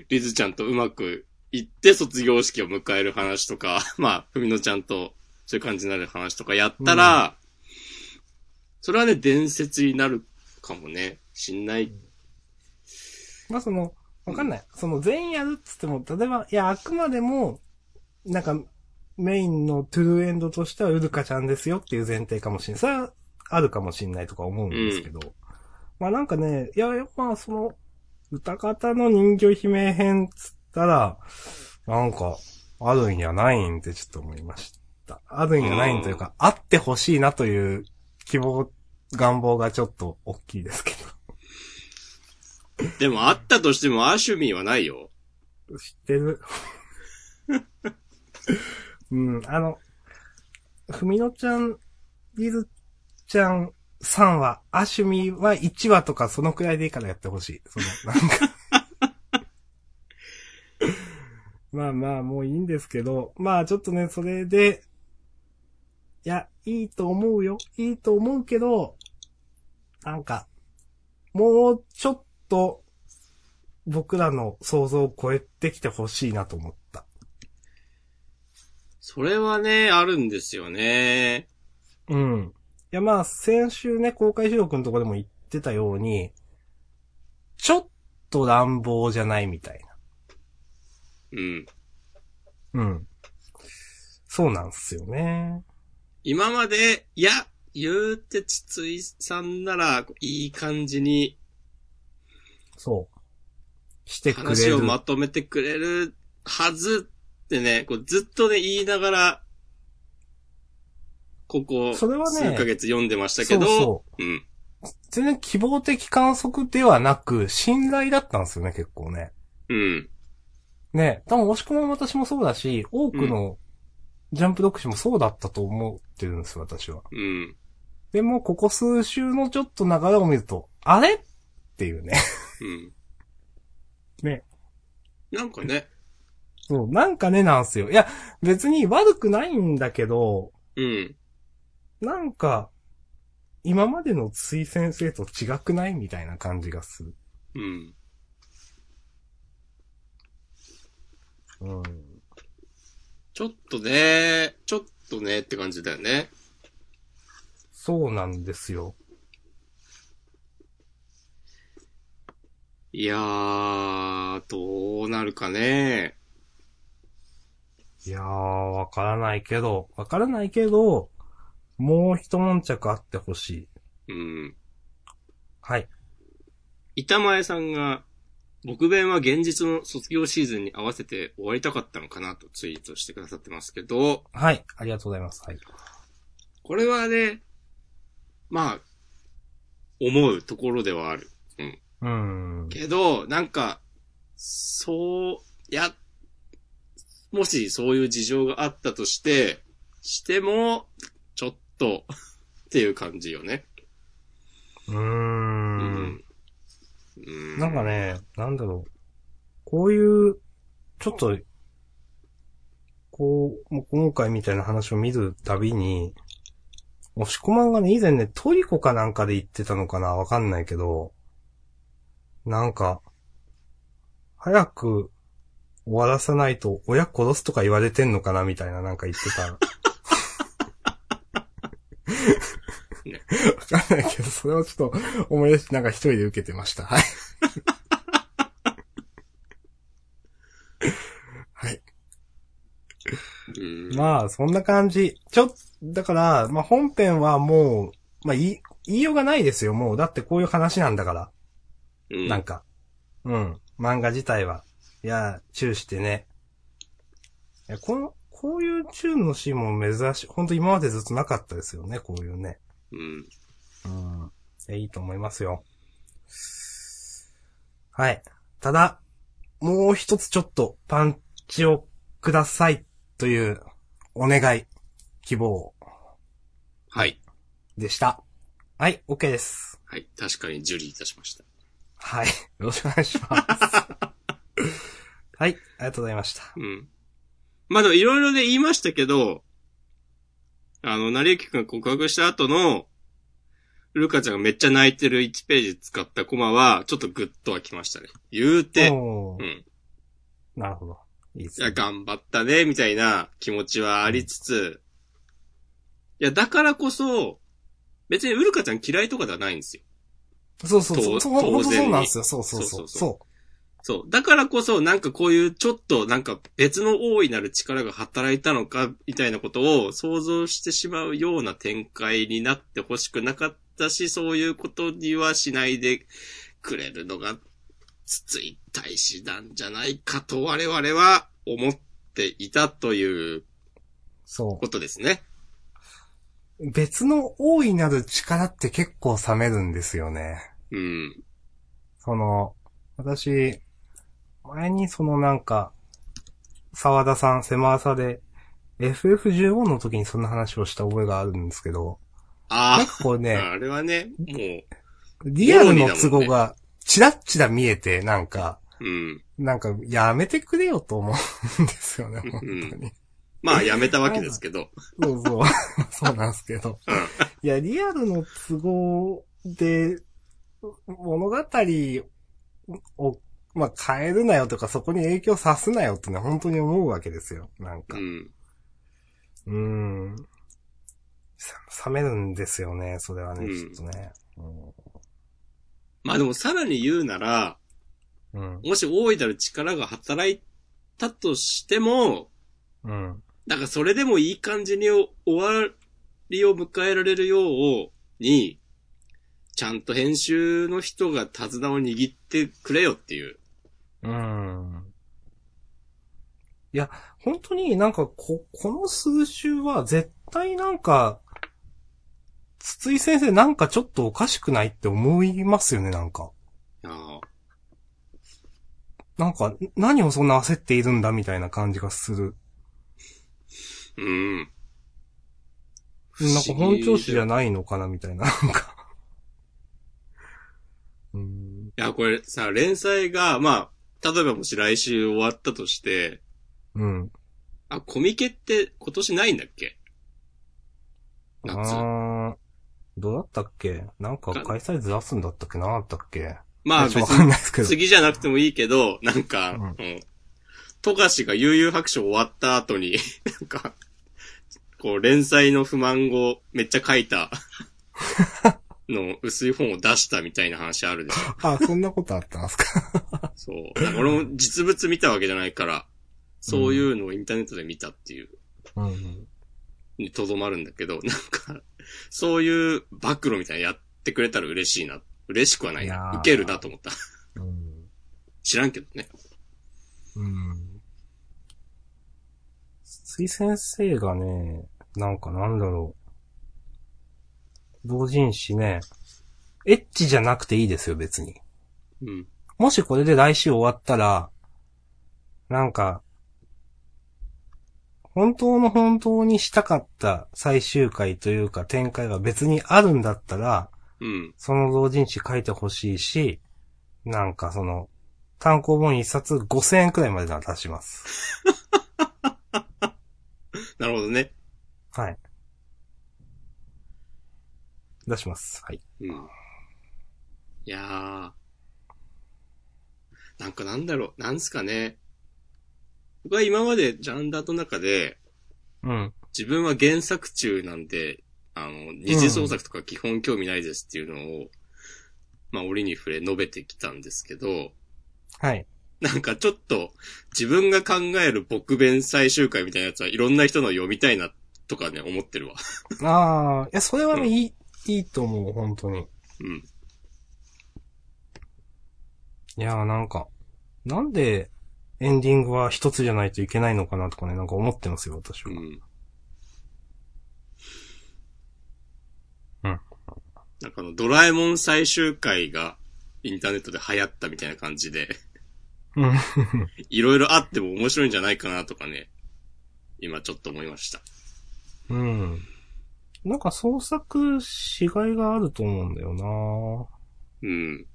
リズちゃんとうまくいって卒業式を迎える話とか、まあ、ふみのちゃんとそういう感じになる話とかやったら、それはね、伝説になるかもね。しんない。う。まあその、わかんない。その全員やるっつっても、例えば、いや、あくまでも、なんか、メインのトゥルーエンドとしてはウルカちゃんですよっていう前提かもしれない。それはあるかもしれないとか思うんですけど。まあなんかね、いや、やっぱその、歌方の人魚姫編つったら、なんか、あるんやないんってちょっと思いました。あるんやないんというか、あってほしいなという希望、願望がちょっと大きいですけでも、あったとしても、アシュミーはないよ。ど。知ってる？うん、あの、ふみのちゃん、リズちゃん3話、アシュミは1話とかそのくらいでいいからやってほしい。その、なんか。まあまあ、もういいんですけど、まあちょっとね、それで、いや、いいと思うよ。いいと思うけど、なんか、もうちょっと、僕らの想像を超えてきてほしいなと思った。それはね、あるんですよね。うん。いやまあ、先週ね、公開収録のとこでも言ってたように、ちょっと乱暴じゃないみたいうん。な。うん。そうなんすよね。今まで、いや、言うて筒井さんなら、いい感じにそう。してくれる。話をまとめてくれるはずってね、こうずっとね、言いながら、ここ、それはね数ヶ月読んでましたけど、そうそうん。全然希望的観測ではなく、信頼だったんですよね、結構ね。うん。ね、多分押し込まん私もそうだし、多くのジャンプ読者もそうだったと思ってるんですよ、私は。うん。でも、ここ数週のちょっと流れを見ると、あれっていうね。うん。ね。なんかね、そう、なんかねなんすよ。いや、別に悪くないんだけど、うん。なんか、今までのつい先生と違くないみたいな感じがする。うん。うん。ちょっとね、ちょっとねって感じだよね。そうなんですよ。いやー、どうなるかね。いやー、わからないけど、わからないけど、もう一悶着あってほしい。うん。はい。板前さんが、僕弁は現実の卒業シーズンに合わせて終わりたかったのかなとツイートしてくださってますけど、はい。ありがとうございます。はい。これはね、まあ、思うところではある。うん。うーん。けど、なんか、そう、や、もしそういう事情があったとして、しても、と、っていう感じよね。うー。うんうんなんかね、なんだろう。こういう、ちょっと、こう、もう今回みたいな話を見るたびに、押し込まんがね、以前ね、トリコかなんかで言ってたのかなわかんないけど、なんか、早く終わらさないと親殺すとか言われてんのかなみたいななんか言ってた。ねわかんないけど、それをちょっと思い出してなんか一人で受けてました。はい。はい。うんまあ、そんな感じ。ちょっ、だから、まあ本編はもう、まあ言い、言いようがないですよ、もう。だってこういう話なんだから。うんなんか。うん。漫画自体は。いや、チューしてね。いや、この、こういうチューのシーンも珍しい。ほんと今までずっとなかったですよね、こういうね。うん。うん。いや、いいと思いますよ。はい。ただ、もう一つちょっとパンチをくださいというお願い、希望はい。でした。はい、OK です。はい。確かに受理いたしました。はい。よろしくお願いします。はい、ありがとうございました。うん。まあでもいろいろで言いましたけど、あの、成幸くんが告白した後の、ルカちゃんがめっちゃ泣いてる1ページ使ったコマは、ちょっとグッとはきましたね。言うて、うん。なるほど。いいですいや、ね。頑張ったね、みたいな気持ちはありつつ、いや、だからこそ、別にウルカちゃん嫌いとかではないんですよ。そうそうそう。当然にそうなんですよ。そうそうそう。そうそう。だからこそ、なんかこういうちょっとなんか別の大いなる力が働いたのか、みたいなことを想像してしまうような展開になってほしくなかったし、そういうことにはしないでくれるのが、筒井大使なんじゃないかと我々は思っていたというう。そことですね。う。別の大いなる力って結構冷めるんですよね。うん。その、私、前にそのなんか、沢田さん、狭さで、FF15 の時にそんな話をした覚えがあるんですけど、なんああ、かこうね、あれはね、もリアルの都合が、チラッチラ見えて、なんか、う、うん。なんか、やめてくれよと思うんですよね、本当に。まあ、やめたわけですけど。そうそう。そうなんですけど。いや、リアルの都合で、物語を、まあ、変えるなよとか、そこに影響さすなよってね、本当に思うわけですよ。なんか。うん。うーん。さ冷めるんですよね、それはね、うんちょっとね。まあでもさらに言うなら、うん。もし大いなる力が働いたとしても、うん。なんかそれでもいい感じに終わりを迎えられるように、ちゃんと編集の人が手綱を握ってくれよっていう。うん。いや、本当になんかこ、この数週は絶対なんか、筒井先生なんかちょっとおかしくないって思いますよね、なんか。いやーなんか、何をそんな焦っているんだみたいな感じがする。うん。なんか本調子じゃないのかなみたいな、なんか。うん。いや、これさ、連載が、まあ、例えばもし来週終わったとして、うん。あ、コミケって今年ないんだっけ？夏。どうだったっけ？なんか開催ずらすんだったっけなだったっけ？まあ別に。次じゃなくてもいいけど、なんか、うんうん。富樫が悠々白書終わった後に、なんか、こう連載の不満をめっちゃ書いた の薄い本を出したみたいな話あるでしょ。あ、そんなことあったんですか？そう。俺も実物見たわけじゃないから、そういうのをインターネットで見たっていう。うん。にとどまるんだけど、なんか、そういう暴露みたいなのやってくれたら嬉しいな。嬉しくはないな。受けるなと思った。うん。知らんけどね。うん。水先生がね、なんかなんだろう。同人誌ね、エッチじゃなくていいですよ、別に。うん。もしこれで来週終わったら、なんか、本当の本当にしたかった最終回というか展開が別にあるんだったら、うん。その同人誌書いてほしいし、なんかその、単行本一冊5000円くらいまでなら出します。なるほどね。はい。出します。はい。うん。いやー。なんかなんだろう、なんすかね。僕は今までジャンダーの中で、うん。自分は原作中なんで、あの、二次創作とか基本興味ないですっていうのを、まあ、折に触れ述べてきたんですけど、はい。なんかちょっと自分が考える僕弁最終回みたいなやつはいろんな人の読みたいなとかね、思ってるわ。ああ、いや、それはね、うんいい、いいと思う、本当に。うん。いやーなんか、なんでエンディングは一つじゃないといけないのかなとかね、なんか思ってますよ、私は。うん。うん。なんかあの、ドラえもん最終回がインターネットで流行ったみたいな感じで、うん。いろいろあっても面白いんじゃないかなとかね、今ちょっと思いました。うん。なんか創作しがいがあると思うんだよなうん。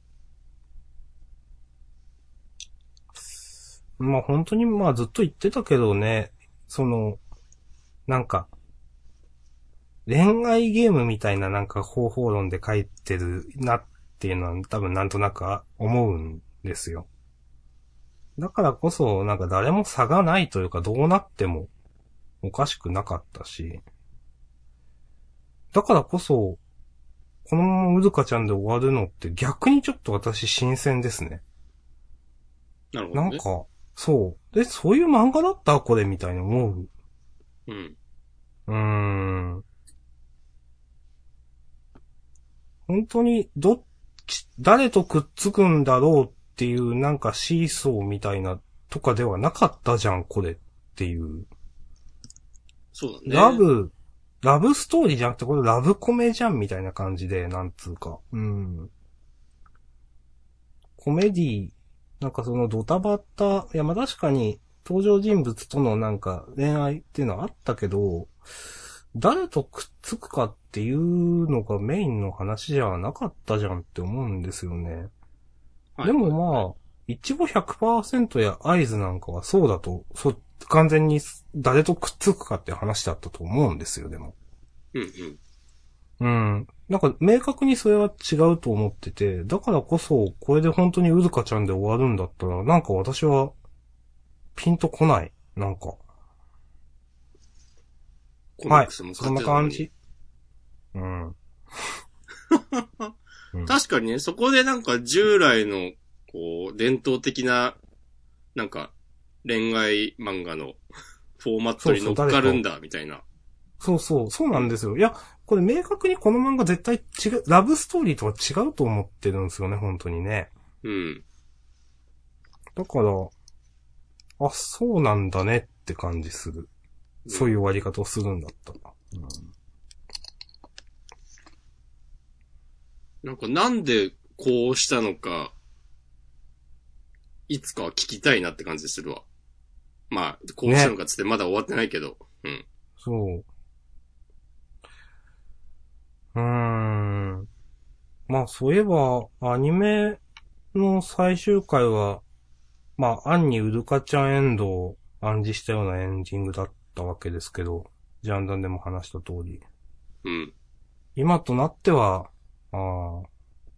まあ本当にまあずっと言ってたけどね、その、なんか、恋愛ゲームみたいななんか方法論で書いてるなっていうのは多分なんとなく思うんですよ。だからこそなんか誰も差がないというかどうなってもおかしくなかったし、だからこそ、このままうずかちゃんで終わるのって逆にちょっと私新鮮ですね。なるほどね。なんか、そう。で、そういう漫画だったこれみたいに思う。うん。うーん。本当に、どっち、誰とくっつくんだろうっていうなんかシーソーみたいなとかではなかったじゃん、これっていう。そうだね。ラブ、ラブストーリーじゃなくてこれラブコメじゃんみたいな感じで、なんつうか。うん。コメディ、なんかそのドタバタ、いやまあ確かに登場人物とのなんか恋愛っていうのはあったけど、誰とくっつくかっていうのがメインの話じゃなかったじゃんって思うんですよね。はいでもまあ、一応100%や合図なんかはそうだと、そう、完全に誰とくっつくかって話だったと思うんですよ、でも。うんうん。うん。なんか明確にそれは違うと思ってて、だからこそ、これで本当にうずかちゃんで終わるんだったら、なんか私は、ピンとこない。なんか。コミックスもそんな感じ？うん。うん 確かにね、そこでなんか従来の、こう、伝統的な、なんか、恋愛漫画の フォーマットに乗っかるんだ、みたいな。そうそう、そうなんですよ。いや、これ明確にこの漫画絶対違う、ラブストーリーとは違うと思ってるんですよね、本当にね。うん。だから、あ、そうなんだねって感じする。そういう終わり方をするんだったら。なんかなんでこうしたのか、いつかは聞きたいなって感じするわ。まあ、こうしたのかつってまだ終わってないけど。うん。そう。うーん。まあ、そういえば、アニメの最終回は、まあ、アンにウルカちゃんエンドを暗示したようなエンディングだったわけですけど、ジャンダンでも話した通り。うん。今となっては、ああ、も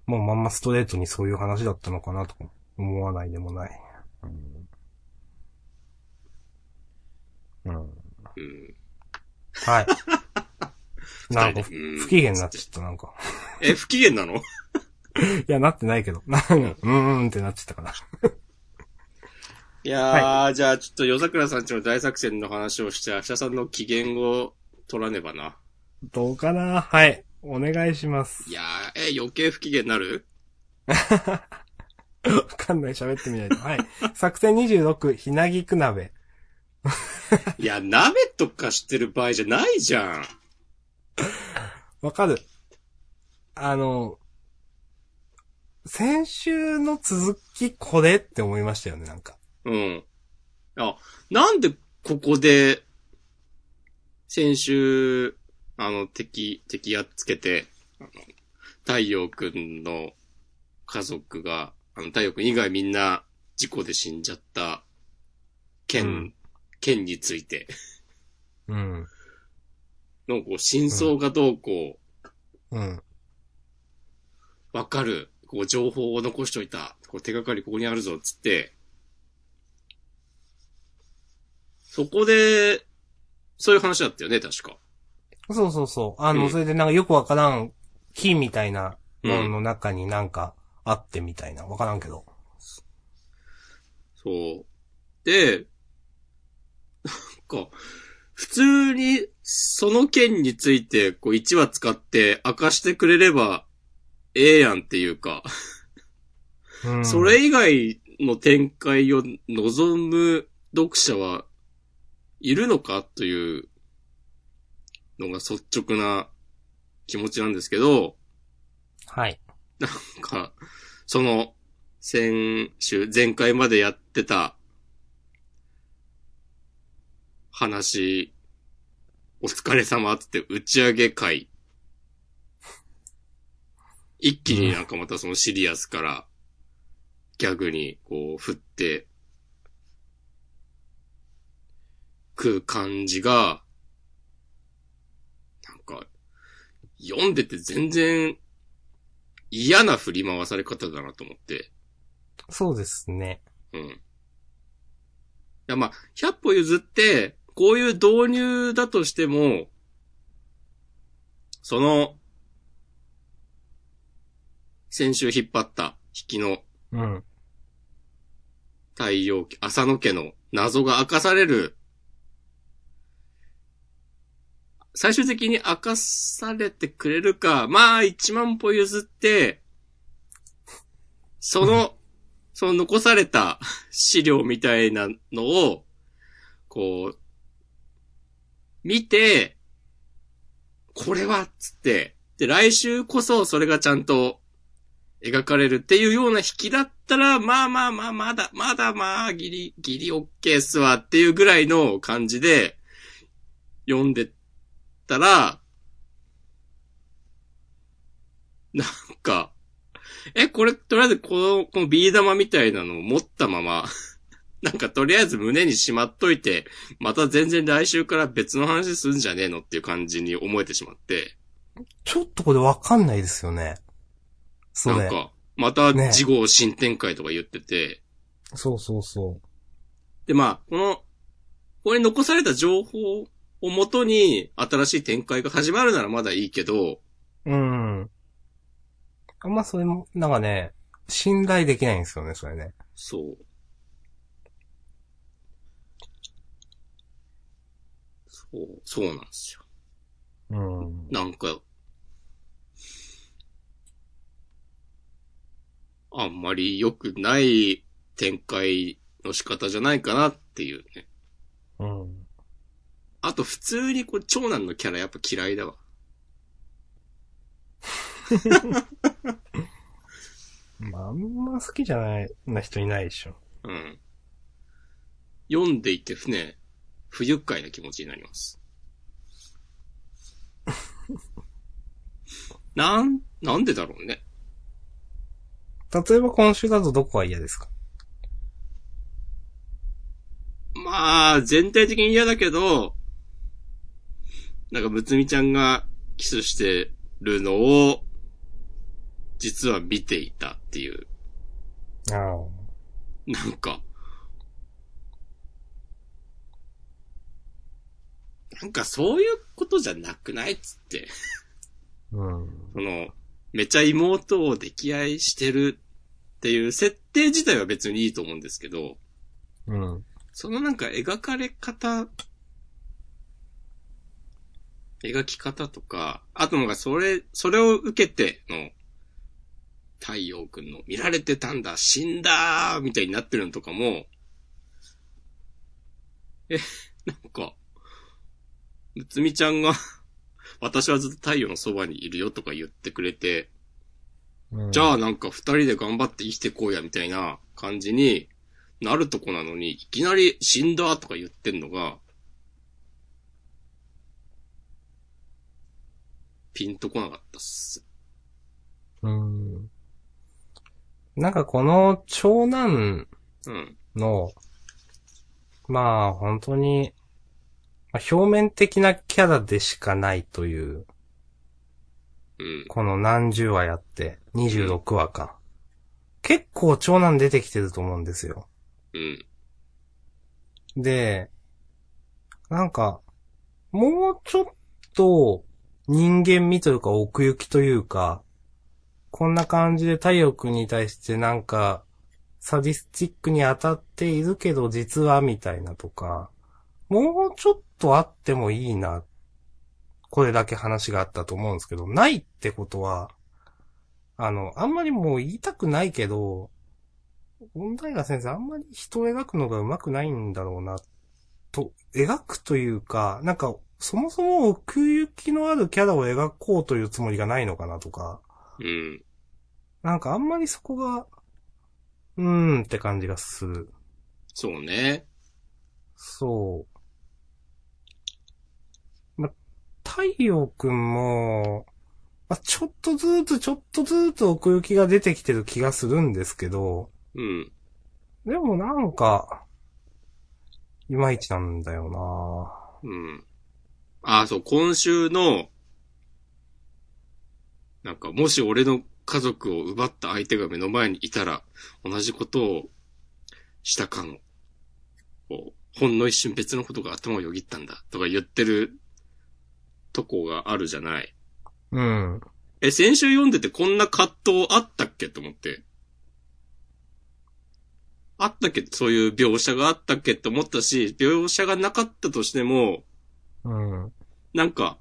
うまんまストレートにそういう話だったのかなとか思わないでもない。うん。うん、うん。はい。なんか、うん不機嫌になっちゃった、なんか。え、不機嫌なの？いや、なってないけど。なんか、うーんってなっちゃったから。いやー、じゃあちょっと夜桜さんちの大作戦の話をして、明日さんの機嫌を取らねばな。どうかな？はい。お願いしますい。やー、え、余計不機嫌になる？わかんない。喋ってみないと。はい。作戦26、ひなぎく鍋。いや、鍋とかしてる場合じゃないじゃん。わかる。あの、先週の続きこれって思いましたよね、なんか。うん。あ、なんでここで、先週、あの、敵、敵やっつけて、太陽くんの家族が、あの、太陽くん以外みんな事故で死んじゃった件、うん件について、うん。の、こう、真相がどうこう、うん。わかる、こう、情報を残しといた、こう、手がかりここにあるぞ、つって、そこで、そういう話だったよね、確か。そうそうそう。あの、うんそれでなんかよくわからん木みたいなのの中になんかあってみたいな。わからんけど。そう。で、なんか、普通に、その件について、こう、1話使って明かしてくれれば、ええやんっていうか、うん。それ以外の展開を望む読者はいるのかというのが率直な気持ちなんですけど、はい。なんか、その、先週、前回までやってた、話、お疲れ様っつって打ち上げ会。一気になんかまたそのシリアスから、ギャグにこう振って、くう感じが、なんか、読んでて全然嫌な振り回され方だなと思って。そうですね。うん。いや、まあ、100歩譲って、こういう導入だとしても、その、先週引っ張った引きのうん。太陽家、浅野家の謎が明かされる、最終的に明かされてくれるか、まあ、1万歩譲って、その、その残された資料みたいなのを、こう、見て、これはっつって、で、来週こそそれがちゃんと描かれるっていうような引きだったら、まあまあまあ、まだ、まだまあ、ギリ、ギリオッケーっすわっていうぐらいの感じで、読んでったら、なんか、え、これ、とりあえずこの、このビー玉みたいなのを持ったまま、なんかとりあえず胸にしまっといて、また全然来週から別の話すんじゃねえのっていう感じに思えてしまって、ちょっとこれわかんないですよね。それ。なんか、またね事後新展開とか言ってて、そうそうそで、まあ、この、ここに残された情報をもとに新しい展開が始まるならまだいいけど、う。うん。あんまそれも、なんかね、信頼できないんですよね、それね。そう。そう、そうなんですよ。うん。なんか、あんまり良くない展開の仕方じゃないかなっていうね。うん。あと普通にこう長男のキャラやっぱ嫌いだわ。まあ、あんま好きじゃない、な人いないでしょ。うん。読んでいてね、不愉快な気持ちになります。なん、なんでだろうね。例えば今週だとどこが嫌ですか？まあ、全体的に嫌だけど、なんかむつみちゃんがキスしてるのを、実は見ていたっていう、ああ。なんか、なんかそういうことじゃなくないっつって。うん。その、めちゃ妹を溺愛してるっていう設定自体は別にいいと思うんですけど、うん。そのなんか描かれ方描き方とか、あとなんかそれ、それを受けての、太陽くんの見られてたんだ、死んだーみたいになってるのとかも、え、なんか、むつみちゃんが 私はずっと太陽のそばにいるよとか言ってくれて、うんじゃあなんか二人で頑張って生きてこうやみたいな感じになるとこなのに、いきなり死んだとか言ってんのが、ピンとこなかったっす。うん。なんかこの長男うん。の、まあ本当に、まあ表面的なキャラでしかないという、うん。この何十話やって、26話か。結構長男出てきてると思うんですよ。うん。で、なんか、もうちょっと人間味というか奥行きというか、こんな感じで太陽君に対してなんか、サディスティックに当たっているけど実はみたいなとか、もうちょっとあってもいいな。これだけ話があったと思うんですけど、ないってことは、あの、あんまりもう言いたくないけど、問題が先生あんまり人を描くのが上手くないんだろうな、と、描くというか、なんか、そもそも奥行きのあるキャラを描こうというつもりがないのかなとか、うん。なんかあんまりそこが、うーんって感じがする。そうね。そう。ま、太陽くんも、ま、ちょっとずつちょっとずつ奥行きが出てきてる気がするんですけど、うん。でもなんか、いまいちなんだよなうん。ああ、そう、今週の、なんか、もし俺の家族を奪った相手が目の前にいたら、同じことをしたかの。こうほんの一瞬別のことが頭をよぎったんだ、とか言ってるとこがあるじゃない。うん。え、先週読んでてこんな葛藤あったっけと思って。あったっけ？そういう描写があったっけって思ったし、描写がなかったとしても、うん。なんか、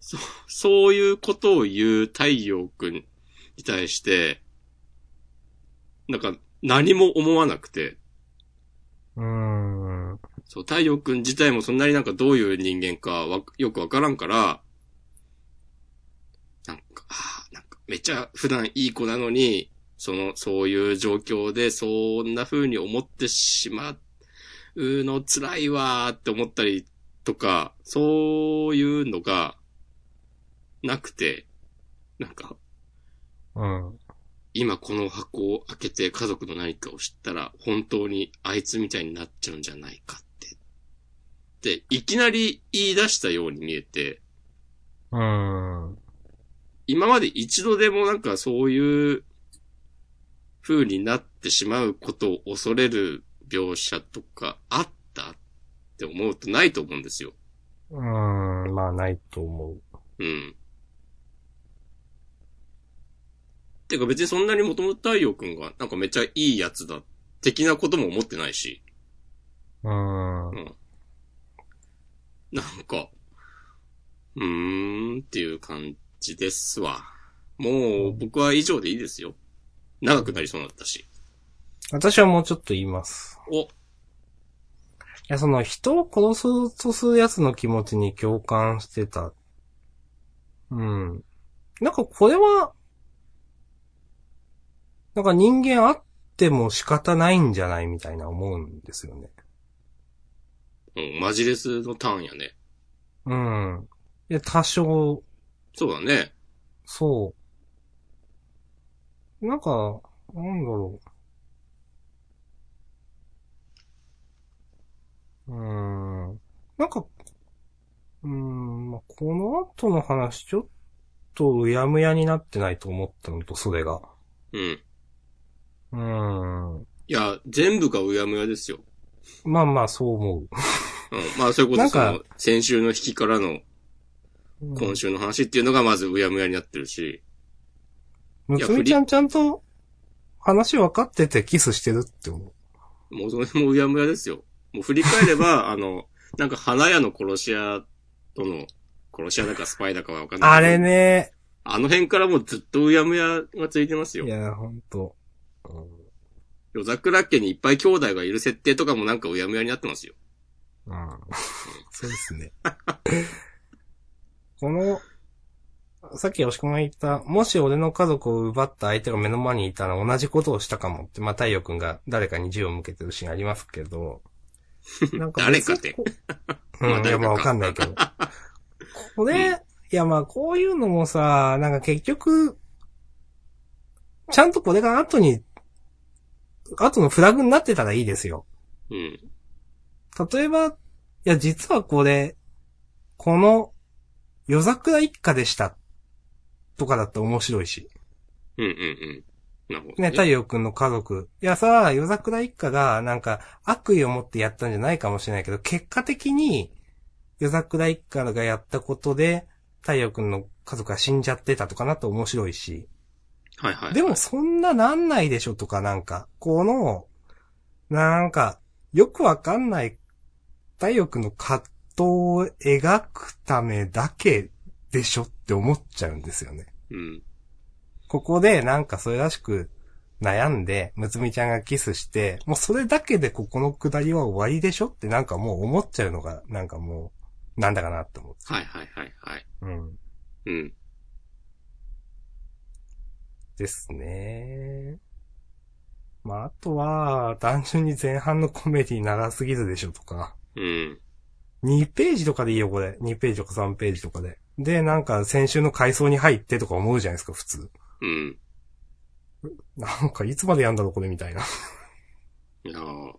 そ、そういうことを言う太陽くんに対して、なんか何も思わなくて、うーん。そう、太陽くん自体もそんなになんかどういう人間かわよくわからんから、なんか、ああ、なんかめっちゃ普段いい子なのに、その、そういう状況でそんな風に思ってしまうの辛いわーって思ったりとか、そういうのがなくて、なんか、うん。今この箱を開けて家族の何かを知ったら本当にあいつみたいになっちゃうんじゃないかって。で、いきなり言い出したように見えて、うーん。今まで一度でもなんかそういう風になってしまうことを恐れる描写とかあったって思うとないと思うんですよ。うーん。まあ、ないと思う。うん。てか別にそんなにもともと太陽くんがなんかめっちゃいいやつだ的なことも思ってないし。うーん。うん。なんか、うーんっていう感じですわ。もう僕は以上でいいですよ。長くなりそうになったし。私はもうちょっと言います。お、いや、その人を殺そうとする奴の気持ちに共感してた。うん。なんかこれは、なんか人間あっても仕方ないんじゃないみたいな思うんですよね。うん、マジレスのターンやね。うん。いや、多少、そうだね。そう。なんか、なんだろう。うーん。なんか、うーん、まあこの後の話、ちょっとうやむやになってないと思ったのと、それが。うん。うーん。いや、全部がうやむやですよ。まあまあ、そう思うん。まあそういうことそなんかの、先週の引きからのう。今週の話っていうのがまずうやむやになってるし。むつみちゃんちゃんと話分かっててキスしてるって思う。もうそれもうやむやですよ。もう振り返れば、あの、なんか花屋の殺し屋どの殺し屋だかスパイだかはわかんない。あれね。あの辺からもうずっとうやむやがついてますよい。や、ほんと。うん夜桜家にいっぱい兄弟がいる設定とかもなんかうやむやになってますよ。うん。そうですね。この、さっき押し込まん言った、もし俺の家族を奪った相手が目の前にいたら同じことをしたかもって、まあ、太陽くんが誰かに銃を向けてるシーンありますけど、なん誰かってう。うん、いや、まあわかんないけど。これ、いや、まあ、こういうのもさ、なんか結局、ちゃんとこれが後に、後のフラグになってたらいいですよ。うん。例えば、いや、実はこれ、この、夜桜一家でした。とかだって面白いし。うんうんうん。なるほど、ね、太陽くんの家族。いやさ、夜桜一家が、なんか、悪意を持ってやったんじゃないかもしれないけど、結果的に、夜桜一家がやったことで、太陽くんの家族が死んじゃってたとかなって面白いし。はいはい。でもそんななんないでしょとかなんか、この、なんか、よくわかんない、太陽くんの葛藤を描くためだけでしょって思っちゃうんですよね。うん。ここでなんかそれらしく悩んで、むつみちゃんがキスして、もうそれだけでここのくだりは終わりでしょってなんかもう思っちゃうのが、なんかもう、なんだかなって思はいはいはいはい。う。うん。うん。ですね。まあ、あとは、単純に前半のコメディ長すぎるでしょとか。うん。2ページとかでいいよ、これ。2ページとか3ページとかで。で、なんか先週の回想に入ってとか思うじゃないですか、普通。うん。なんかいつまでやんだろ、これみたいな。いやー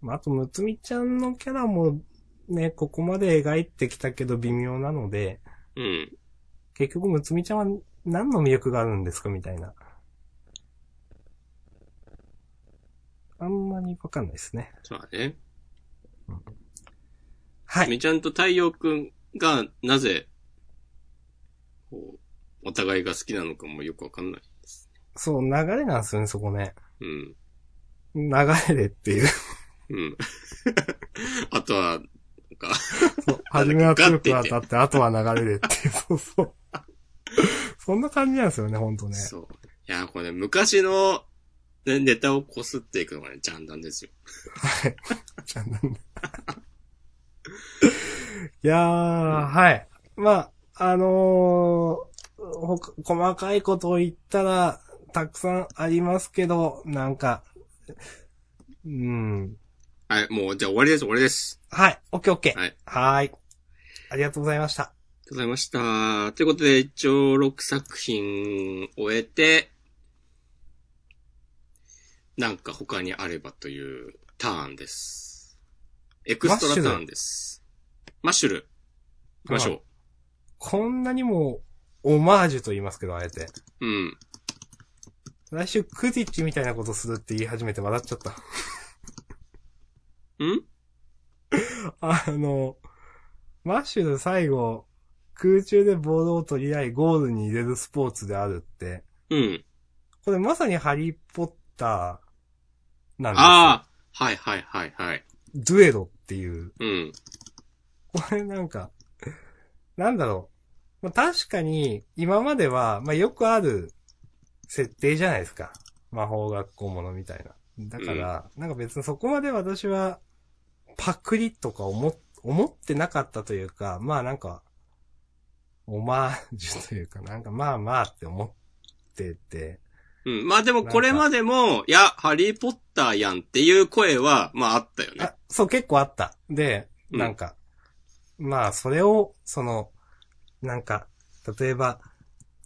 まあ、あと、むつみちゃんのキャラも、ね、ここまで描いてきたけど微妙なので、うん。結局むつみちゃんは何の魅力があるんですかみたいな。あんまりわかんないですね。そうだね。はい。みちゃんと太陽くんがなぜ、こう、お互いが好きなのかもよくわかんないです。そう、流れなんですよね、そこね。うん。流れでっていう。うん。あとは、か、そう。初めは強く当たって、あとは流れでって。そうそう。そんな感じなんですよね、ほんとね。そう。いや、これね、昔の、ね、ネタをこすっていくのがね、ジャンダンですよ。はい。じゃあなんだいやー、はい。まあ、あのー細かいことを言ったら、たくさんありますけど、なんか、うん。はい、もう、じゃあ終わりです、終わりです。はい、オッケーオッケー。はい。はーい。ありがとうございました。ありがとうございました。ということで、一応6作品終えて、なんか他にあればというターンです。エクストラターンです。マッシュル。行きましょこんなにも、オマージュと言いますけど、あえて。う。うん。来週クディッチみたいなことするって言い始めて笑っちゃった。ん？あの、マッシュル最後、空中でボールを取り合いゴールに入れるスポーツであるって、うん。これまさにハリーポッターなんですよ。ああはいはいはいはい。デュエロっていう。うん。これなんか、なんだろう。まあ、確かに、今までは、まあ、よくある設定じゃないですか。魔法学校ものみたいな。だから、なんか別にそこまで私は、パクリとか思、思ってなかったというか、まあなんか、オマージュというか、なんかまあまあって思ってて、うん。まあでもこれまでも、いや、ハリーポッターやんっていう声は、まああったよねあ。、そう結構あった。で、うんなんか、まあそれを、その、なんか、例えば、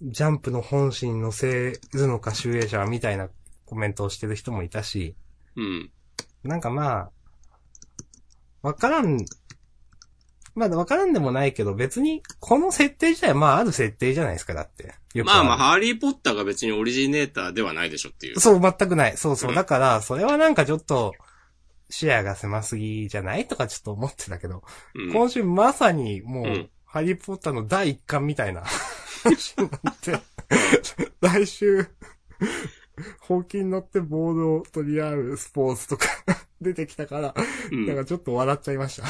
ジャンプの本誌に載せるのか、集英者はみたいなコメントをしてる人もいたし、うん。なんかまあ、わからん、まあわからんでもないけど、別に、この設定自体はまあある設定じゃないですか、だって。まあまあ、るハリーポッターが別にオリジネーターではないでしょっていう。そう、全くない。そうそう。うんだから、それはなんかちょっと、視野が狭すぎじゃないとかちょっと思ってたけど、うん。今週まさにもう、うんハリーポッターの第一巻みたいな話になって、来週、ほうきに乗ってボールを取り合うスポーツとか、出てきたから、うん。なんかちょっと笑っちゃいました。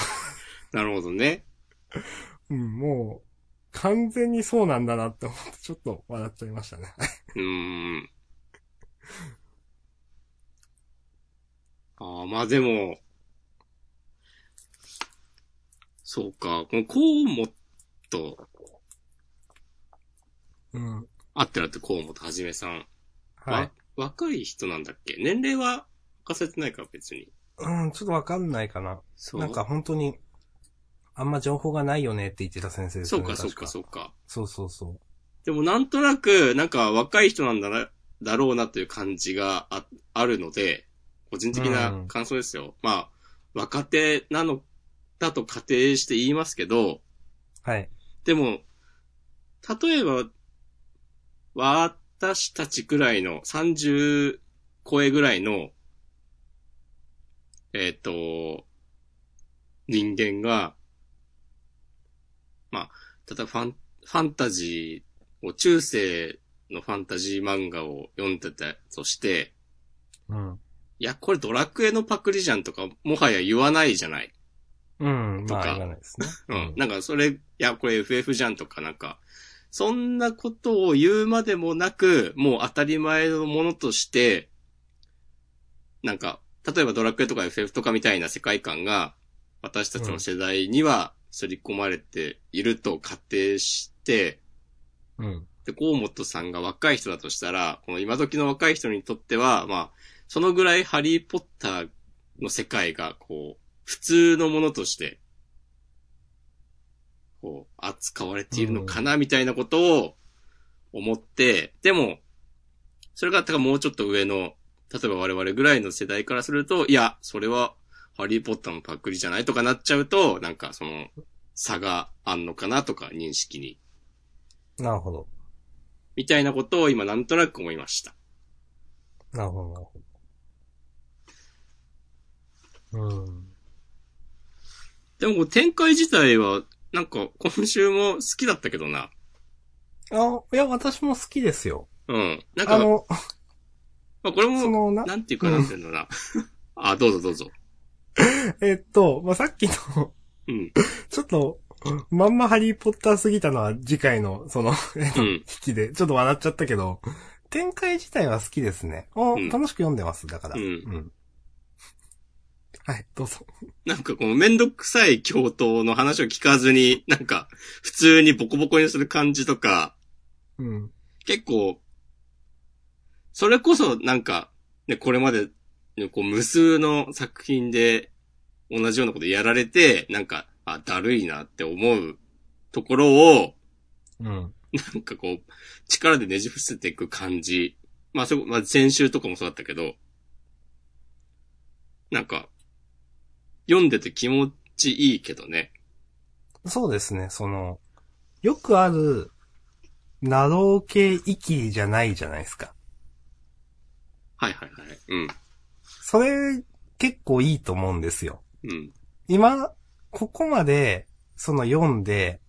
なるほどね。うん、もう、完全にそうなんだなって思って、ちょっと笑っちゃいましたね。うーん。ああ、まあでも、そうか、このコウモと、うん。あってなってコウモとはじめさん。はいわ。若い人なんだっけ？年齢は明かせてないから別に。うん、ちょっとわかんないかな。そう？なんか本当に、あんま情報がないよねって言ってた先生ですよね。そうか、そうか、確そうか。そうそうそう。でもなんとなく、なんか若い人なんだな、だろうなという感じがああるので、個人的な感想ですよ。まあ、若手なの、だと仮定して言いますけど、はい。でも、例えば、私たちくらいの、30超えぐらいの、えっ、と、人間が、まあ、ただファン、ファンタジーを、中世のファンタジー漫画を読んでたとして、うん。いや、これドラクエのパクリじゃんとか、もはや言わないじゃない？うん、まあとか言わないですね。うん。なんかそれ、いや、これ FF じゃんとかなんか、そんなことを言うまでもなく、もう当たり前のものとして、なんか、例えばドラクエとか FF とかみたいな世界観が、私たちの世代には刷り込まれていると仮定して、うん。で、河本さんが若い人だとしたら、この今時の若い人にとっては、まあ、そのぐらいハリーポッターの世界が、こう、普通のものとして、こう、扱われているのかな、みたいなことを思って、でも、それが、たかもうちょっと上の、例えば我々ぐらいの世代からすると、いや、それは、ハリーポッターのパクリじゃないとかなっちゃうと、なんかその、差があんのかなとか、認識に。なるほど。みたいなことを今なんとなく思いました。なるほど、なるほど。うん。でも展開自体は、なんか今週も好きだったけどな。あ、いや、私も好きですよ。うん。なんか、あの、まあ、これそも、の、な、なんていうかなんていうのな。あ、どうぞどうぞ。えっと、まあ、さっきの、うん。ちょっと、まんまハリーポッターすぎたのは次回の、その、えっと、うん引きで、ちょっと笑っちゃったけど、展開自体は好きですね。お、うん楽しく読んでます、だから。うんうん。はい、どうぞ。なんかこのめんどくさい教頭の話を聞かずに、なんか、普通にボコボコにする感じとか、うん。結構、それこそなんか、ね、これまで、ね、こう無数の作品で同じようなことやられて、なんか、あ、だるいなって思うところを、うん。なんかこう、力でねじ伏せていく感じ。まあ、そこ、まあ、先週とかもそうだったけど、なんか、読んでて気持ちいいけどね。そうですね、その、よくある、なろう系イキリじゃないじゃないですか。はいはいはい。うん。それ、結構いいと思うんですよ。うん。今、ここまで、その読んで、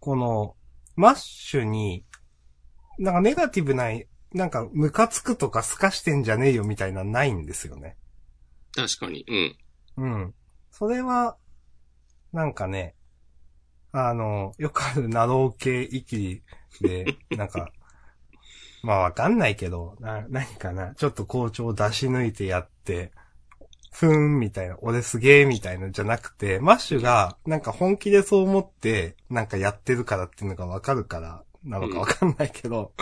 この、マッシュに、なんかネガティブな、なんかムカつくとかスカしてんじゃねえよみたいなのないんですよね。確かに。うん。うん。それは、なんかね、あの、よくあるなろう系イキリで、なんか、まあわかんないけど、な、何かな、ちょっと校長を出し抜いてやって、ふーんみたいな、俺すげえみたいなじゃなくて、マッシュがなんか本気でそう思って、なんかやってるからっていうのがわかるから、なのかわかんないけど、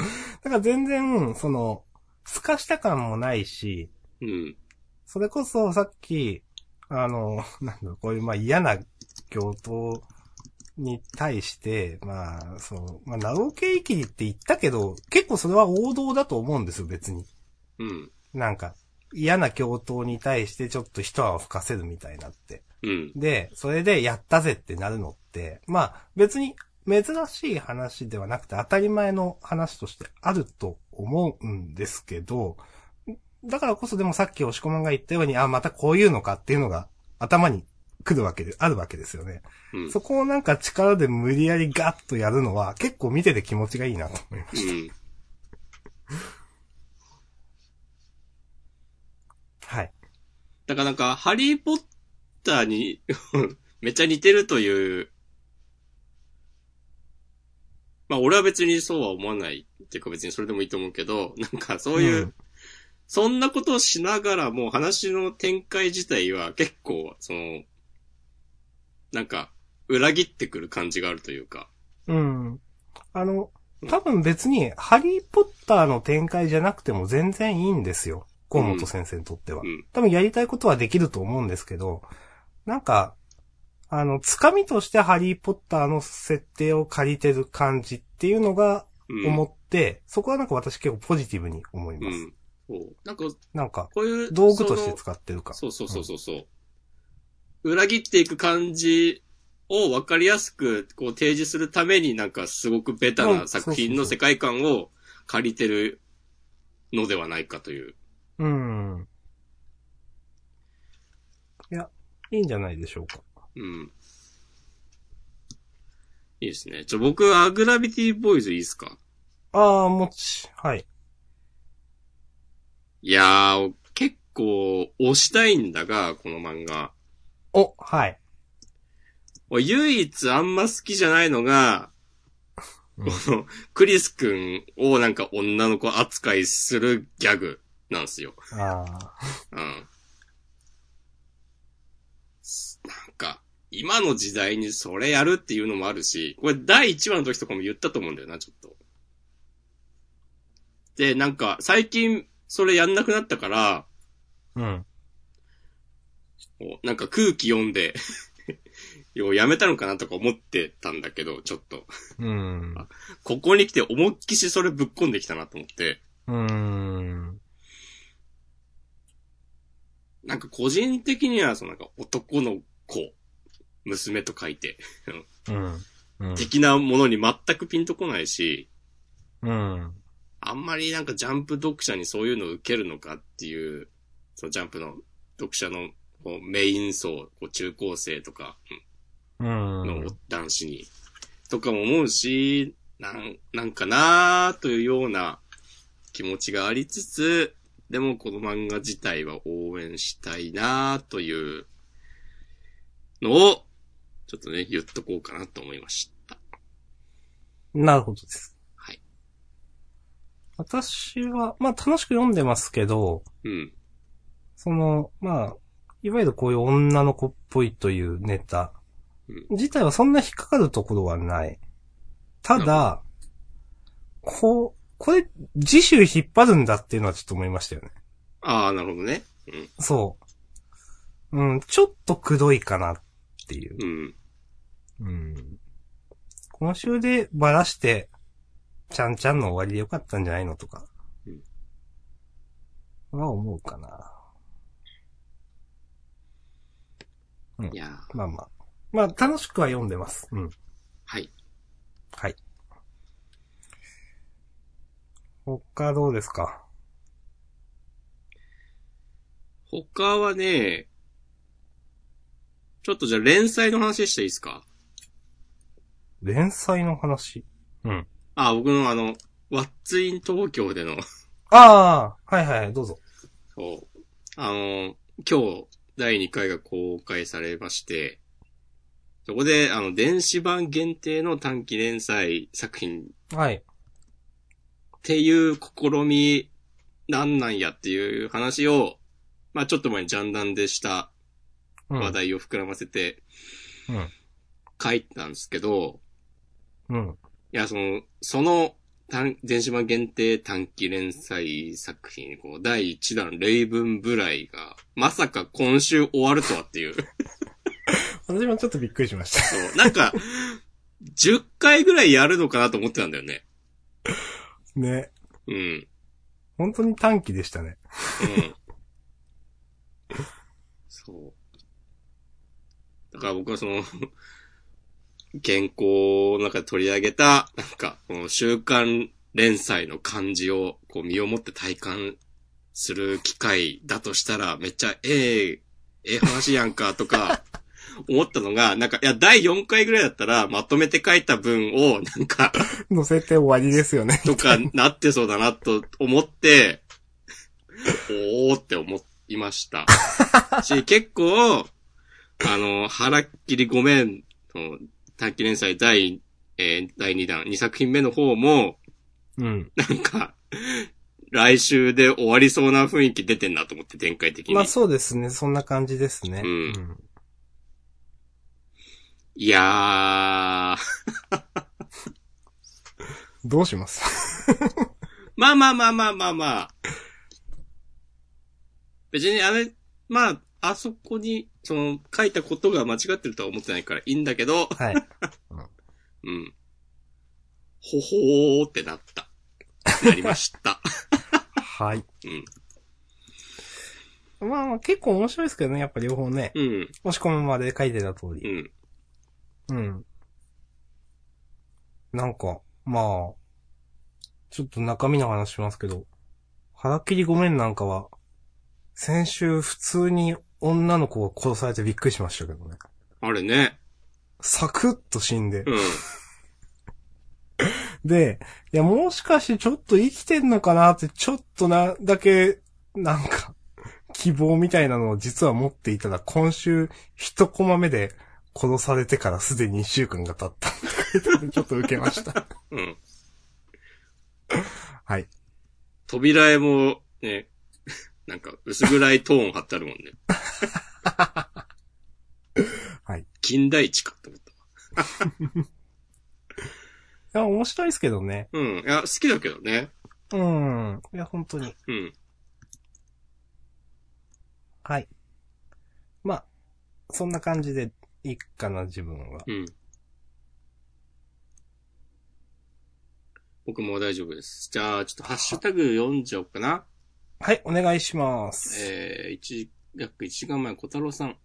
だから全然、その、透かした感もないし、うん。それこそさっき、あの、なんだこういうまあ嫌な教頭に対して、まあ、そう、まあ、ナロー系イキリって言ったけど、結構それは王道だと思うんですよ、別に。うん。なんか、嫌な教頭に対してちょっと一泡吹かせるみたいなって。うん。で、それでやったぜってなるのって、まあ別に珍しい話ではなくて当たり前の話としてあると思うんですけど、だからこそでもさっき押し込まんが言ったように、あ、またこういうのかっていうのが頭に来るわけで、あるわけですよね。うん。そこをなんか力で無理やりガッとやるのは結構見てて気持ちがいいなと思いましうん。た。はい。だからなんか、ハリーポッターに めっちゃ似てるという、まあ俺は別にそうは思わないっていうか別にそれでもいいと思うけど、なんかそういう、うんそんなことをしながらも話の展開自体は結構、その、なんか、裏切ってくる感じがあるというか。うん。あの、多分別に、ハリーポッターの展開じゃなくても全然いいんですよ。河本先生にとっては。うん。多分やりたいことはできると思うんですけど、なんか、あの、つかみとしてハリーポッターの設定を借りてる感じっていうのがうん。思って、そこはなんか私結構ポジティブに思います。うん。なんか、なんか、こういう、道具としてそ使ってるかの。そうそうそうそうそう。裏切っていく感じを分かりやすく、こう提示するためになんかすごくベタうんな作品の世界観を借りてるのではないかという。うん。いや、いいんじゃないでしょうか。うん。いいですね。ちょ、僕、アグラビティボーイズいいですか？ああ、もち、はい。いやー、結構推したいんだが、この漫画。お、はい。俺唯一あんま好きじゃないのが、うんこの、クリス君をなんか女の子扱いするギャグなんですよ。あうん。なんか、今の時代にそれやるっていうのもあるし、これ第1話の時とかも言ったと思うんだよな、ちょっと。で、なんか、最近、それやんなくなったから、あ。うん。こうなんか空気読んで、ようやめたのかなとか思ってたんだけど、ちょっと。うん。ここに来て思いっきしそれぶっ込んできたなと思って。うん。なんか個人的には、そのなんか男の子、娘と書いて、うん。うん。的なものに全くピンとこないし、うん。あんまりなんかジャンプ読者にそういうのを受けるのかっていう、そのジャンプの読者のこうメイン層、こう中高生とかうん。の男子に、とかも思うし、なん、なんかなーというような気持ちがありつつ、でもこの漫画自体は応援したいなーというのを、ちょっとね、言っとこうかなと思いました。なるほどです。はい。私は、まあ楽しく読んでますけど、うん。その、まあ、いわゆるこういう女の子っぽいというネタうん自体はそんな引っかかるところはない。ただ、こう、これ、次週引っ張るんだっていうのはちょっと思いましたよね。ああ、なるほどね。うん。そう。うん、ちょっとくどいかなっていう。うん。うん。今週でばらして、ちゃんちゃんの終わりでよかったんじゃないのとか。は思うかな。いやーまあまあ。まあ、楽しくは読んでます。うん。はい。はい。他どうですか？他はね、ちょっとじゃあ連載の話していいですか？連載の話？うん。あ、僕のあの、ワッツイン東京での、ああ、はいはい、どうぞ。そう、あの、今日、第2回が公開されまして、そこで、あの、電子版限定の短期連載作品はい。っていう試みなんなんやっていう話を、まあちょっと前にジャンダンでしたうん。話題を膨らませてうん。書いたんですけど、うん。いや、その、その短、電子版限定短期連載作品、こう、第1弾、レイブンブライが、まさか今週終わるとはっていう。私もちょっとびっくりしました。そう、なんか、10回ぐらいやるのかなと思ってたんだよね。ね。うん。本当に短期でしたね。うん。そう。だから僕はその、原稿の中で取り上げた、なんか、この週刊連載の感じを、こう、身をもって体感する機会だとしたら、めっちゃ、ええええ話やんか、とか、思ったのが、なんか、いや、第4回ぐらいだったら、まとめて書いた文を、なんか、載せて終わりですよね。とかなってそうだなと思って、おーって思いいました。し、結構、あの、腹っきりごめんの短期連載第、えー第2弾、2作品目の方も、うん。なんか、来週で終わりそうな雰囲気出てんなと思って、展開的に。まあそうですね。そんな感じですね。うんいやー、どうします？まあまあまあまあまあまあ。別にあれ、まあ、あそこに、その、書いたことが間違ってるとは思ってないからいいんだけど、はい。うん。ほほーってなった。なりました。はい。うん。まあまあ結構面白いですけどね。やっぱ両方ね。うん。押し込むまで書いてた通うり。ん。うん。なんか、まあ、ちょっと中身の話しますけど、腹切りごめんなんかは、先週普通に女の子が殺されてびっくりしましたけどね。あれね。サクッと死んで。うん。で、いや、もしかしてちょっと生きてんのかなって、ちょっとな、だけ、なんか、希望みたいなのを実は持っていたら、今週、一コマ目で殺されてからすでに一週間が経ったっ ちょっと受けました。うん。はい。扉絵も、ね、なんか、薄暗いトーン貼ってあるもんね。はい。近代地かって思った。いや、面白いですけどね。うん。いや、好きだけどね。うん。いや、本当に。うん。はい。まあ、そんな感じでいいかな、自分は。うん。僕も大丈夫です。じゃあ、ちょっとハッシュタグ読んじゃおうかな。はい、お願いします。えー、一、約1時間前、小太郎さん。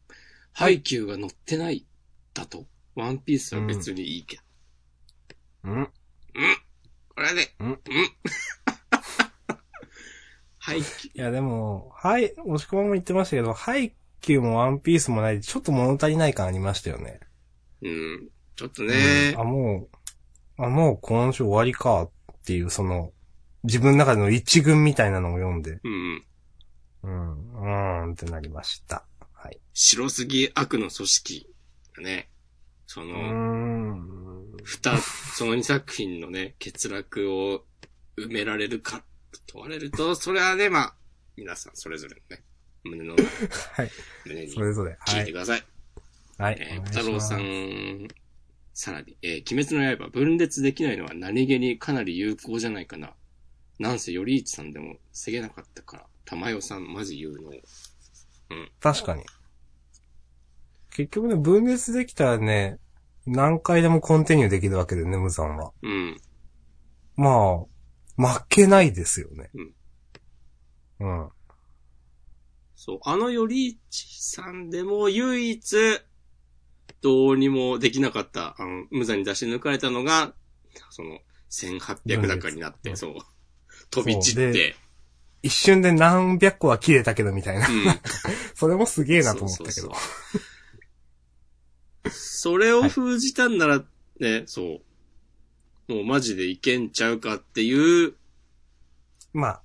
ハイキューが載ってない、だと？ワンピースは別にいいけど。うん。これはね、うん ハイキュいや、でも、はい、押し込まも言ってましたけど、ハイキューもワンピースもないで、ちょっと物足りない感ありましたよね。ー。うん。ちょっとねうんあ、もう、あ、もう今週終わりかっていう、その、自分の中での一軍みたいなのを読んで、うん。うん、うーんってなりました。はい。白すぎ悪の組織がね、そうの。二、その二作品のね、欠落を埋められるかと問われると、それはね、まあ、皆さんそれぞれのね、胸の、はい。胸にそれぞれ。はい。聞いてください。はい。えー、太郎さん、さらに、えー、鬼滅の刃、分裂できないのは何気にかなり有効じゃないかな。なんせ、よりいちさんでも防げなかったから、玉代さん、マジ言うの。確かに。結局ね、分裂できたらね、何回でもコンティニューできるわけでね、無残は。うん。まあ、負けないですよね。うん。うん。そう、あのよりいちさんでも唯一、どうにもできなかった、あの、無残に出し抜かれたのが、その、1800高になって、うんそう、飛び散っそうて、一瞬で何百個は切れたけどみたいな。うん。それもすげえなと思ったけどそうそう。そうそれを封じたんなら、ね、そう。もうマジでいけんちゃうかっていう、まあ、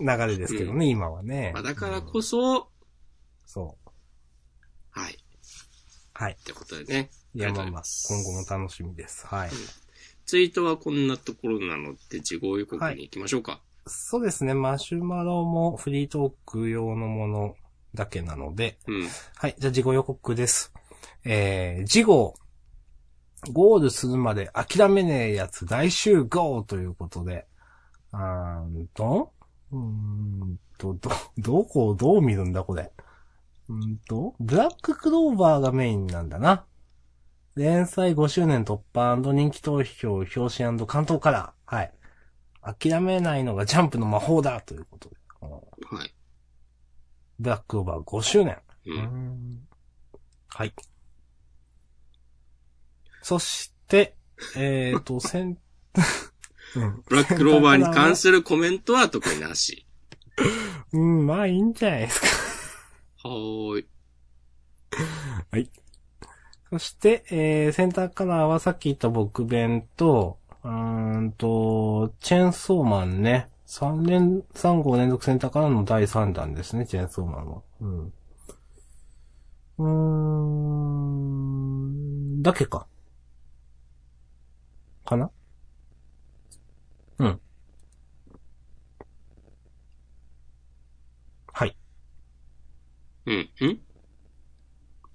流れですけどね、今はね。まあ、だからうんこそ、そう。はい。はい。ってことでね。いや、まあまあ、今後も楽しみです。はい。ツイートはこんなところなので、事後予告に行きましょうか。そうですね、マシュマロもフリートーク用のものだけなので、うん。はい、じゃあ事後予告です。えー、事後、ゴールするまで諦めねえやつ大集合ということで、うーんと、うーんと、ど、どこをどう見るんだこれ。うーんと、ブラッククローバーがメインなんだな。連載5周年突破人気投票、表紙関東カラー。はい。諦めないのがジャンプの魔法だということで。うんはい。ブラッククローバー5周年。う。うんんはい。そして、えっ、と、せん、うん。ブラッククローバーに関するコメントは特になし。うん、まあいいんじゃないですか。はーい。そして、えー、センターカラーはさっき言った僕弁と、うんと、チェーンソーマンね。3連、3号連続センターからの第3弾ですね、チェーンソーマンは。うん。うーん、だけか。かな？うん。はい。うん。ん？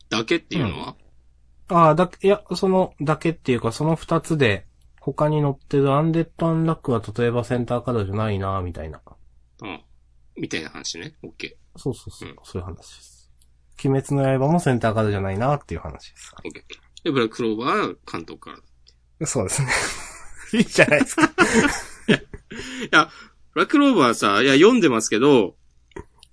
だけっていうのは、ああ、だけ、いや、その、だけっていうか、その二つで、他に載ってるアンデッド・アンラックは例えばセンターカードじゃないなみたいな。うん。みたいな話ね。オッケそうそうそう、うんそういう話です。鬼滅の刃もセンターカードじゃないなっていう話です。ー。オッケー。で、ブラッククローバーは関東からだ。そうですね。いいじゃないですか。いや、ブラッククローバーはさ、いや、読んでますけど、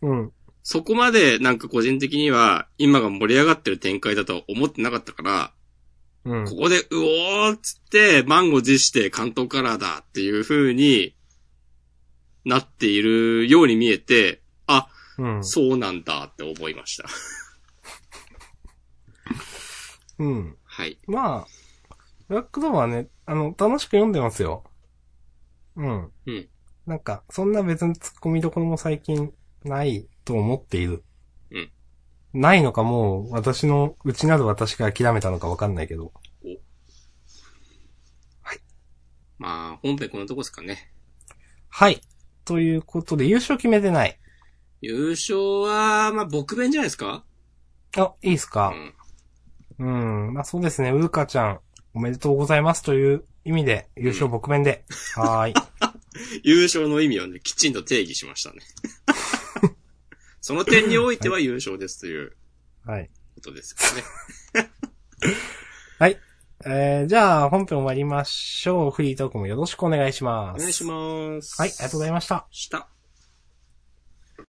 うん。そこまでなんか個人的には、今が盛り上がってる展開だとは思ってなかったから、うん。ここで、うおーっつって、満を持して関東カラーだっていう風になっているように見えて、あ、うん。そうなんだって思いました。うん。はい。まあ、ブラックドアはね、あの、楽しく読んでますよ。うん。うん。なんか、そんな別に突っ込みどころも最近ないと思っている。うん。ないのかもう、私の、うちなる私が諦めたのかわかんないけど。まあ、本編こんなとこですかね。はい。ということで、優勝決めてない。優勝は、まあ、僕弁じゃないですか？あ、いいっすうかん。うん。まあそうですね、うるかちゃん、おめでとうございますという意味で、優勝僕面で。はーい。優勝の意味をね、きちんと定義しましたね。その点においては優勝ですというはい。ことですよね。はい。えー、じゃあ、本編終わりましょう。フリートークもよろしくお願いします。お願いします。はい、ありがとうございました。した。